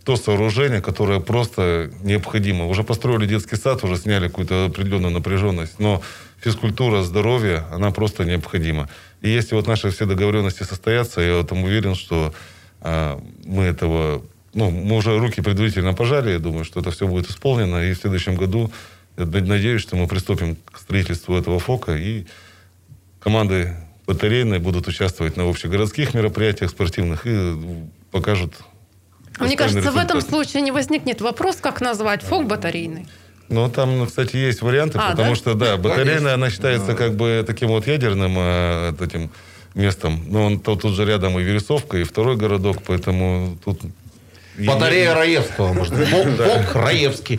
то сооружение, которое просто необходимо. Уже построили детский сад, уже сняли какую-то определенную напряженность, но физкультура, здоровье, она просто необходима. И если вот наши все договоренности состоятся, я в этом уверен, что а, мы этого, ну, мы уже руки предварительно пожали, я думаю, что это все будет исполнено, и в следующем году я надеюсь, что мы приступим к строительству этого ФОКа, и команды батарейные будут участвовать на общегородских мероприятиях спортивных и покажут Мне достойный кажется, в этом результат. случае не возникнет вопрос, как назвать фок батарейный. Ну, там, ну, кстати, есть варианты, А, потому да? что, да, батарейная, она считается как бы таким вот ядерным э, этим местом. Но он то, тут же рядом и Вересовка, и второй городок, поэтому тут... Батарея Раевского, может быть. Фок- Раевский.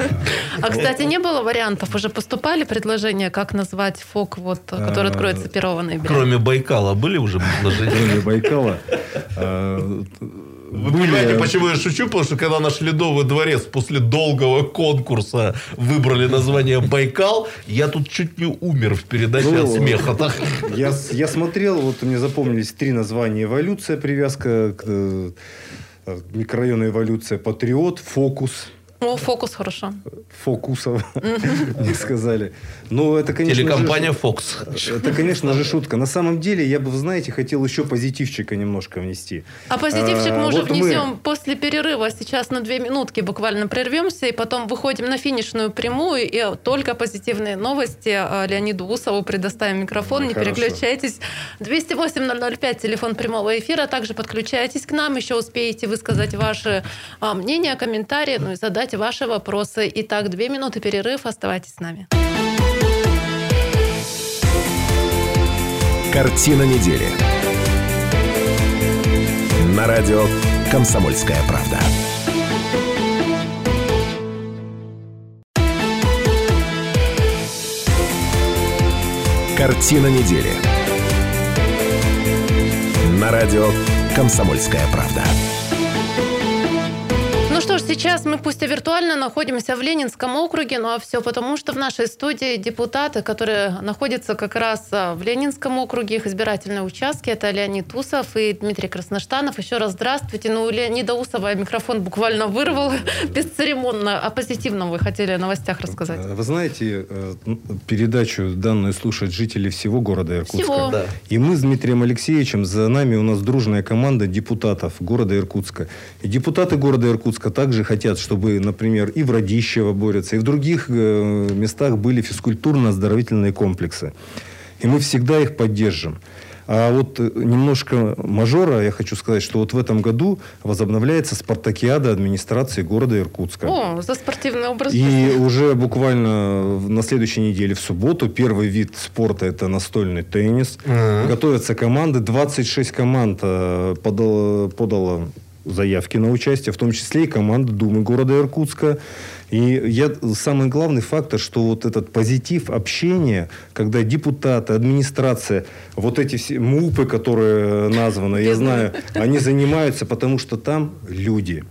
А, кстати, не было вариантов? Уже поступали предложения, как назвать фок, вот, который откроется 1 ноября? Кроме Байкала были уже предложения? Кроме Байкала. а, Вы понимаете, почему я шучу? Потому что когда наш Ледовый дворец после долгого конкурса выбрали название Байкал, я тут чуть не умер в передаче Ну, от смеха. Так. Я, я смотрел, вот мне запомнились три названия. Эволюция, привязка к микрорайону эволюция, Патриот, Фокус. О, фокус хорошо. Фокусов, мне сказали. Но это, конечно Телекомпания же, Fox. Это, конечно же, шутка. На самом деле, я бы, вы знаете, хотел еще позитивчика немножко внести. А позитивчик А, мы уже вот мы- внесем после перерыва. Сейчас на две минутки буквально прервемся, и потом выходим на финишную прямую, и только позитивные новости. А, Леониду Усову предоставим микрофон. Не Хорошо. переключайтесь. 208-005, телефон прямого эфира. Также подключайтесь к нам. Еще успеете высказать ваши а, мнения, комментарии, ну и задать ваши вопросы. Итак, две минуты перерыв. Оставайтесь с нами. Картина недели. На радио «Комсомольская правда». Картина недели. На радио «Комсомольская правда». Ну что ж, сейчас мы пусть и виртуально находимся в Ленинском округе, но все потому, что в нашей студии депутаты, которые находятся как раз а, в Ленинском округе, их избирательные участки, это Леонид Усов и Дмитрий Красноштанов. Еще раз здравствуйте. Ну, у Леонида Усова микрофон буквально вырвал бесцеремонно. О позитивном вы хотели о новостях рассказать. Вы знаете, э, передачу данную слушают жители всего города Иркутска. Всего. Да. И мы с Дмитрием Алексеевичем, за нами у нас дружная команда депутатов города Иркутска. И депутаты города Иркутска также хотят, чтобы, например, и в Радищево борются, и в других э, местах были физкультурно-оздоровительные комплексы. И мы всегда их поддержим. А вот э, немножко мажора я хочу сказать, что вот в этом году возобновляется спартакиада администрации города Иркутска. О, за спортивный образ И уже буквально на следующей неделе в субботу первый вид спорта это настольный теннис. Uh-huh. Готовятся команды. 26 команд э, подало, подало заявки на участие, в том числе и команда Думы города Иркутска. И я, самый главный фактор, что вот этот позитив общения, когда депутаты, администрация, вот эти все МУПы, которые названы, я знаю, они занимаются, потому что там люди.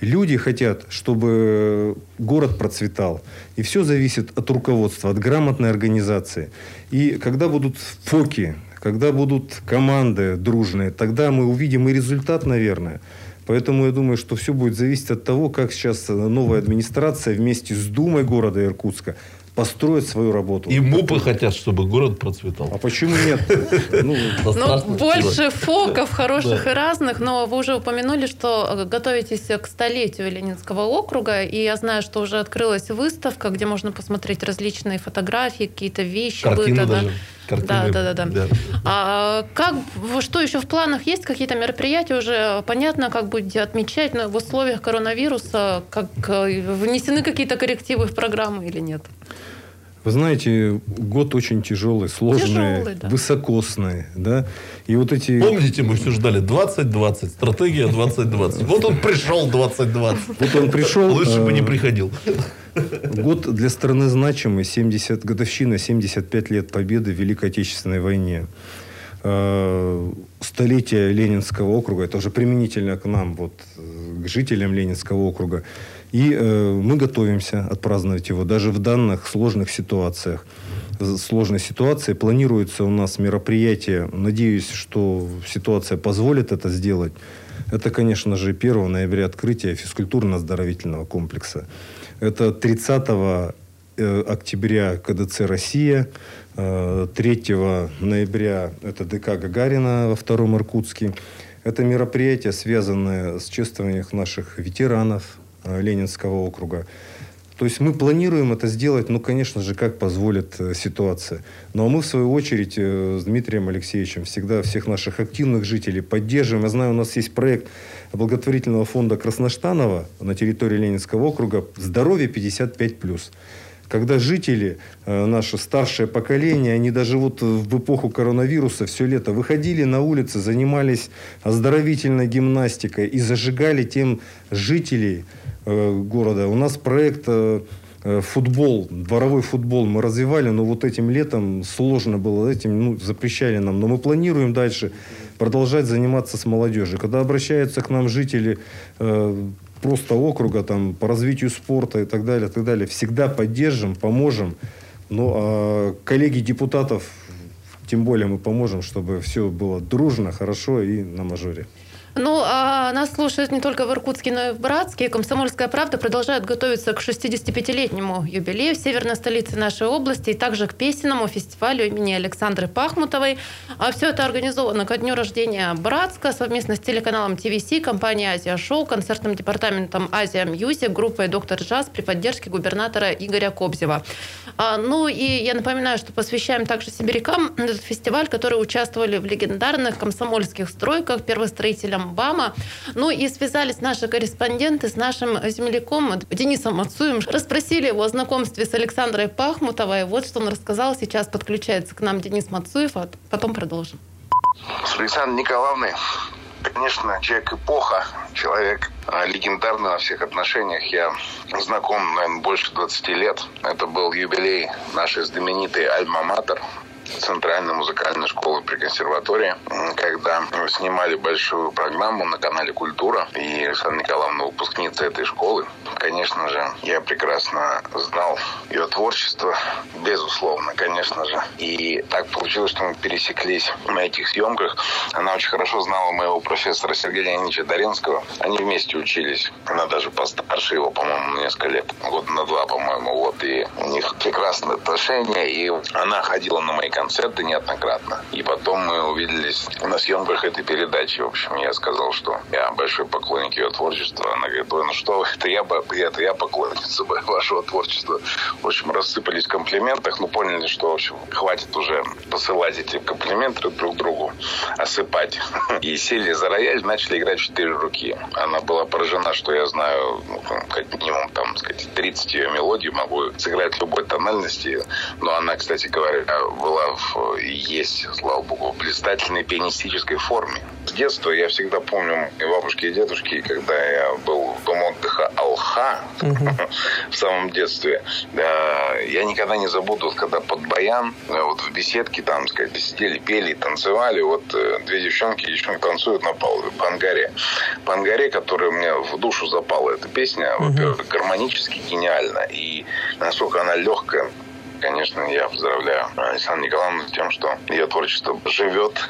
Люди хотят, чтобы город процветал. И все зависит от руководства, от грамотной организации. И когда будут фоки, когда будут команды дружные, тогда мы увидим и результат, наверное. Поэтому я думаю, что все будет зависеть от того, как сейчас новая администрация вместе с Думой города Иркутска построить свою работу. И МУПы хотят, чтобы город процветал. А почему нет? Ну, ну больше фоков хороших и разных, но вы уже упомянули, что готовитесь к столетию Ленинского округа, и я знаю, что уже открылась выставка, где можно посмотреть различные фотографии, какие-то вещи. Картины даже. Да, да, да, да. А как, что еще в планах есть? Какие-то мероприятия уже понятно, как будете отмечать, но в условиях коронавируса как э, внесены какие-то коррективы в программу или нет? Вы знаете, год очень тяжелый, сложный, тяжелый, да. высокосный, да. И вот эти... Помните, мы все ждали 2020, стратегия 2020. Вот он пришел 2020. Вот он пришел. Лучше бы не э, приходил. Год для страны значимый, 70, годовщина 75 лет победы в Великой Отечественной войне. Э, столетие Ленинского округа, это уже применительно к нам, вот, к жителям Ленинского округа. И э, мы готовимся отпраздновать его даже в данных сложных ситуациях. Сложной ситуации планируется у нас мероприятие. Надеюсь, что ситуация позволит это сделать. Это, конечно же, 1 ноября открытие физкультурно-оздоровительного комплекса. Это 30 э, октября КДЦ «Россия», 3 э, ноября это ДК Гагарина во втором Иркутске. Это мероприятие, связанное с чествованием наших ветеранов, Ленинского округа. То есть мы планируем это сделать, ну, конечно же, как позволит э, ситуация. Ну, а мы, в свою очередь, э, с Дмитрием Алексеевичем всегда всех наших активных жителей поддерживаем. Я знаю, у нас есть проект благотворительного фонда Красноштанова на территории Ленинского округа «Здоровье 55+.» когда жители, э, наше старшее поколение, они даже вот в эпоху коронавируса все лето выходили на улицы, занимались оздоровительной гимнастикой и зажигали тем жителей э, города. У нас проект э, футбол, дворовой футбол мы развивали, но вот этим летом сложно было, этим ну, запрещали нам. Но мы планируем дальше продолжать заниматься с молодежью. Когда обращаются к нам жители просто округа там, по развитию спорта и так далее, и так далее, всегда поддержим, поможем. Ну, а коллеги депутатов, тем более мы поможем, чтобы все было дружно, хорошо и на мажоре. Ну, а нас слушают не только в Иркутске, но и в Братске. Комсомольская правда продолжает готовиться к 65-летнему юбилею в северной столице нашей области и также к песенному фестивалю имени Александры Пахмутовой. А все это организовано ко дню рождения Братска совместно с телеканалом ТВС, компанией Азия Шоу, концертным департаментом Азия Мьюзик, группой Доктор Джаз при поддержке губернатора Игоря Кобзева. А, ну и я напоминаю, что посвящаем также сибирякам этот фестиваль, которые участвовали в легендарных комсомольских стройках, первостроителям БАМа. Ну и связались наши корреспонденты с нашим земляком Денисом Мацуевым. Расспросили его о знакомстве с Александрой Пахмутовой. Вот что он рассказал. Сейчас подключается к нам Денис Мацуев, а потом продолжим. С Александрой Николаевной Конечно, человек эпоха, человек а, легендарный во всех отношениях. Я знаком, наверное, больше 20 лет. Это был юбилей нашей знаменитой «Альма-Матер», Центральной музыкальной школы при консерватории, когда снимали большую программу на канале «Культура». И Александра Николаевна выпускница этой школы. Конечно же, я прекрасно знал ее творчество, безусловно, конечно же. И так получилось, что мы пересеклись на этих съемках. Она очень хорошо знала моего профессора Сергея Леонидовича Даринского. Они вместе учились. Она даже постарше его, по-моему, несколько лет. Год на два, по-моему. Вот. И у них прекрасные отношения. И она ходила на мои концерты неоднократно. И потом мы увиделись на съемках этой передачи. В общем, я сказал, что я большой поклонник ее творчества. Она говорит, ну что, это я, это я поклонница вашего творчества. В общем, рассыпались в комплиментах, но поняли, что, в общем, хватит уже посылать эти комплименты друг другу, осыпать. И сели за рояль, начали играть четыре руки. Она была поражена, что я знаю, ну, как минимум, там, сказать, 30 ее мелодий, могу сыграть любой тональности. Но она, кстати говоря, была в, и есть, слава богу, в блистательной пианистической форме. С детства я всегда помню и бабушки, и дедушки, когда я был в дом отдыха Алха в самом детстве. Я никогда не забуду, когда под баян, э, вот в беседке там, сказать, сидели, пели, танцевали. Вот э, две девчонки, девчонки танцуют на палубе по ангаре. По ангаре, которая мне в душу запала эта песня, во-первых, гармонически гениальна. И насколько она легкая, конечно, я поздравляю Александру Николаевну тем, что ее творчество живет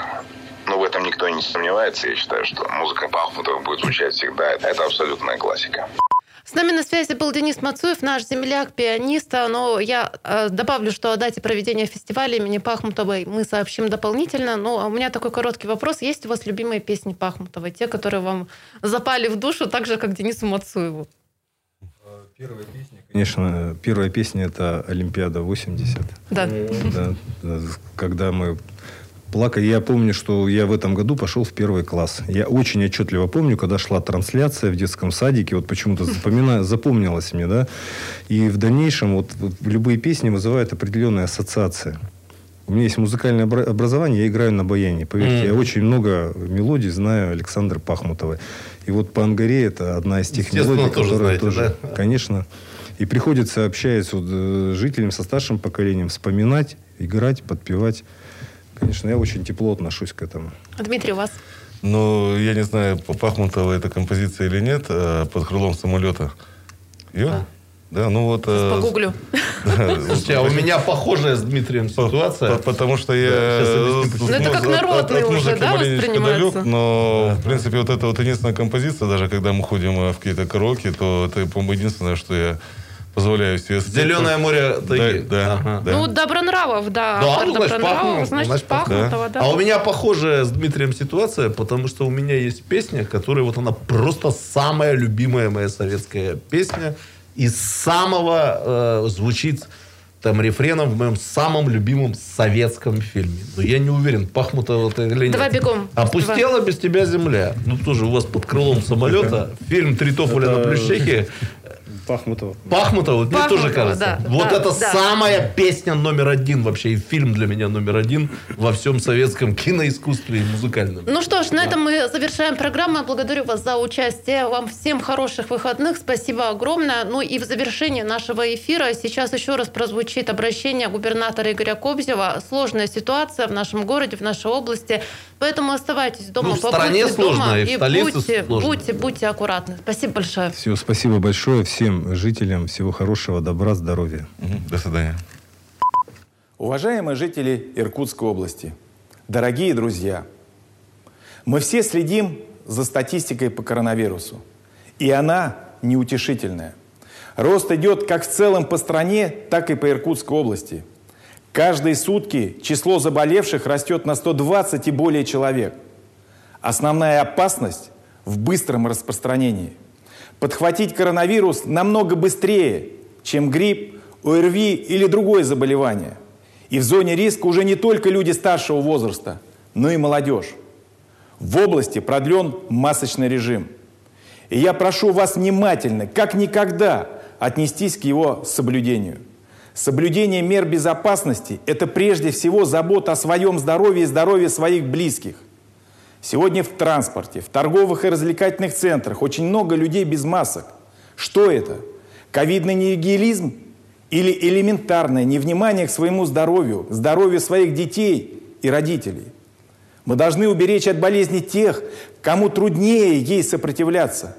но в этом никто не сомневается. Я считаю, что музыка Бахмутова будет звучать всегда. Это абсолютная классика. С нами на связи был Денис Мацуев, наш земляк, пианист. Но я э, добавлю, что о дате проведения фестиваля имени Пахмутовой мы сообщим дополнительно. Но у меня такой короткий вопрос. Есть у вас любимые песни Пахмутовой? Те, которые вам запали в душу, так же, как Денису Мацуеву? Первая песня, конечно, первая песня это Олимпиада 80. Да. да, да когда мы плакать. Я помню, что я в этом году пошел в первый класс. Я очень отчетливо помню, когда шла трансляция в детском садике, вот почему-то запомина... запомнилось мне, да. И в дальнейшем вот любые песни вызывают определенные ассоциации. У меня есть музыкальное образование, я играю на баяне. Поверьте, mm. я очень много мелодий знаю Александра Пахмутовой. И вот по Ангаре это одна из тех мелодий, тоже тоже, да? конечно. И приходится, общаясь с вот, э, жителями со старшим поколением, вспоминать, играть, подпевать. Конечно, я очень тепло отношусь к этому. А Дмитрий, у вас? Ну, я не знаю, Пахмутова это композиция или нет, а под крылом самолета. Ее? Да. Да, ну вот... Сейчас погуглю. Слушайте, а у меня похожая с Дмитрием ситуация. Потому что я... Ну, это как народный уже, да, воспринимается? Но, в принципе, вот это вот единственная композиция, даже когда мы ходим в какие-то караоке, то это, по-моему, единственное, что я позволяю себе... Зеленое море тайги. Да, да, ага. да. Ну, Добронравов, да. Да, ну, значит, Добронравов, значит, значит Пахмутова, да. да. А у меня похожая с Дмитрием ситуация, потому что у меня есть песня, которая вот она просто самая любимая моя советская песня. И самого э, звучит там рефреном в моем самом любимом советском фильме. Но я не уверен, Пахмутова это или нет. Давай бегом. «Опустела без тебя земля». Ну, тоже у вас под крылом самолета. Фильм «Три тополя на плющехе». Пахмутова. Пахмутова, мне тоже кажется. Да, вот да, это да. самая песня номер один вообще, и фильм для меня номер один во всем советском киноискусстве и музыкальном. Ну что ж, на этом мы завершаем программу. Я благодарю вас за участие. Вам всем хороших выходных. Спасибо огромное. Ну и в завершении нашего эфира сейчас еще раз прозвучит обращение губернатора Игоря Кобзева. Сложная ситуация в нашем городе, в нашей области. Поэтому оставайтесь дома, ну, в стране побудьте сложно, дома и в и столице будьте, сложно. будьте, будьте аккуратны. Спасибо большое. Все, спасибо большое всем жителям. Всего хорошего, добра, здоровья. До свидания. Уважаемые жители Иркутской области, дорогие друзья, мы все следим за статистикой по коронавирусу. И она неутешительная. Рост идет как в целом по стране, так и по Иркутской области. Каждые сутки число заболевших растет на 120 и более человек. Основная опасность в быстром распространении. Подхватить коронавирус намного быстрее, чем грипп, ОРВИ или другое заболевание. И в зоне риска уже не только люди старшего возраста, но и молодежь. В области продлен масочный режим. И я прошу вас внимательно, как никогда, отнестись к его соблюдению. Соблюдение мер безопасности – это прежде всего забота о своем здоровье и здоровье своих близких. Сегодня в транспорте, в торговых и развлекательных центрах очень много людей без масок. Что это? Ковидный нигилизм или элементарное невнимание к своему здоровью, здоровью своих детей и родителей. Мы должны уберечь от болезни тех, кому труднее ей сопротивляться.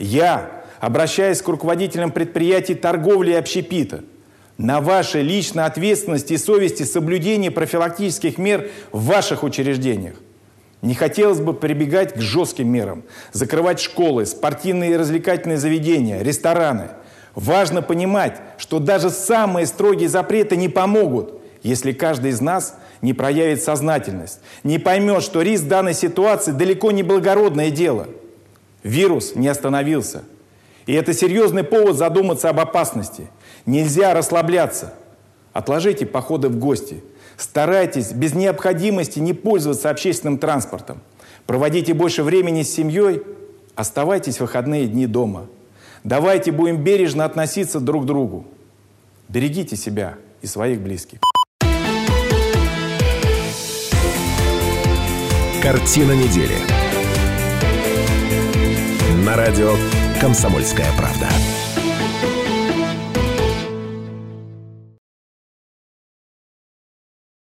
Я, обращаясь к руководителям предприятий торговли и общепита, на вашей личной ответственности и совести соблюдение профилактических мер в ваших учреждениях. Не хотелось бы прибегать к жестким мерам, закрывать школы, спортивные и развлекательные заведения, рестораны. Важно понимать, что даже самые строгие запреты не помогут, если каждый из нас не проявит сознательность, не поймет, что риск данной ситуации далеко не благородное дело. Вирус не остановился. И это серьезный повод задуматься об опасности. Нельзя расслабляться. Отложите походы в гости – Старайтесь без необходимости не пользоваться общественным транспортом. Проводите больше времени с семьей, оставайтесь в выходные дни дома. Давайте будем бережно относиться друг к другу. Берегите себя и своих близких. Картина недели. На радио «Комсомольская правда».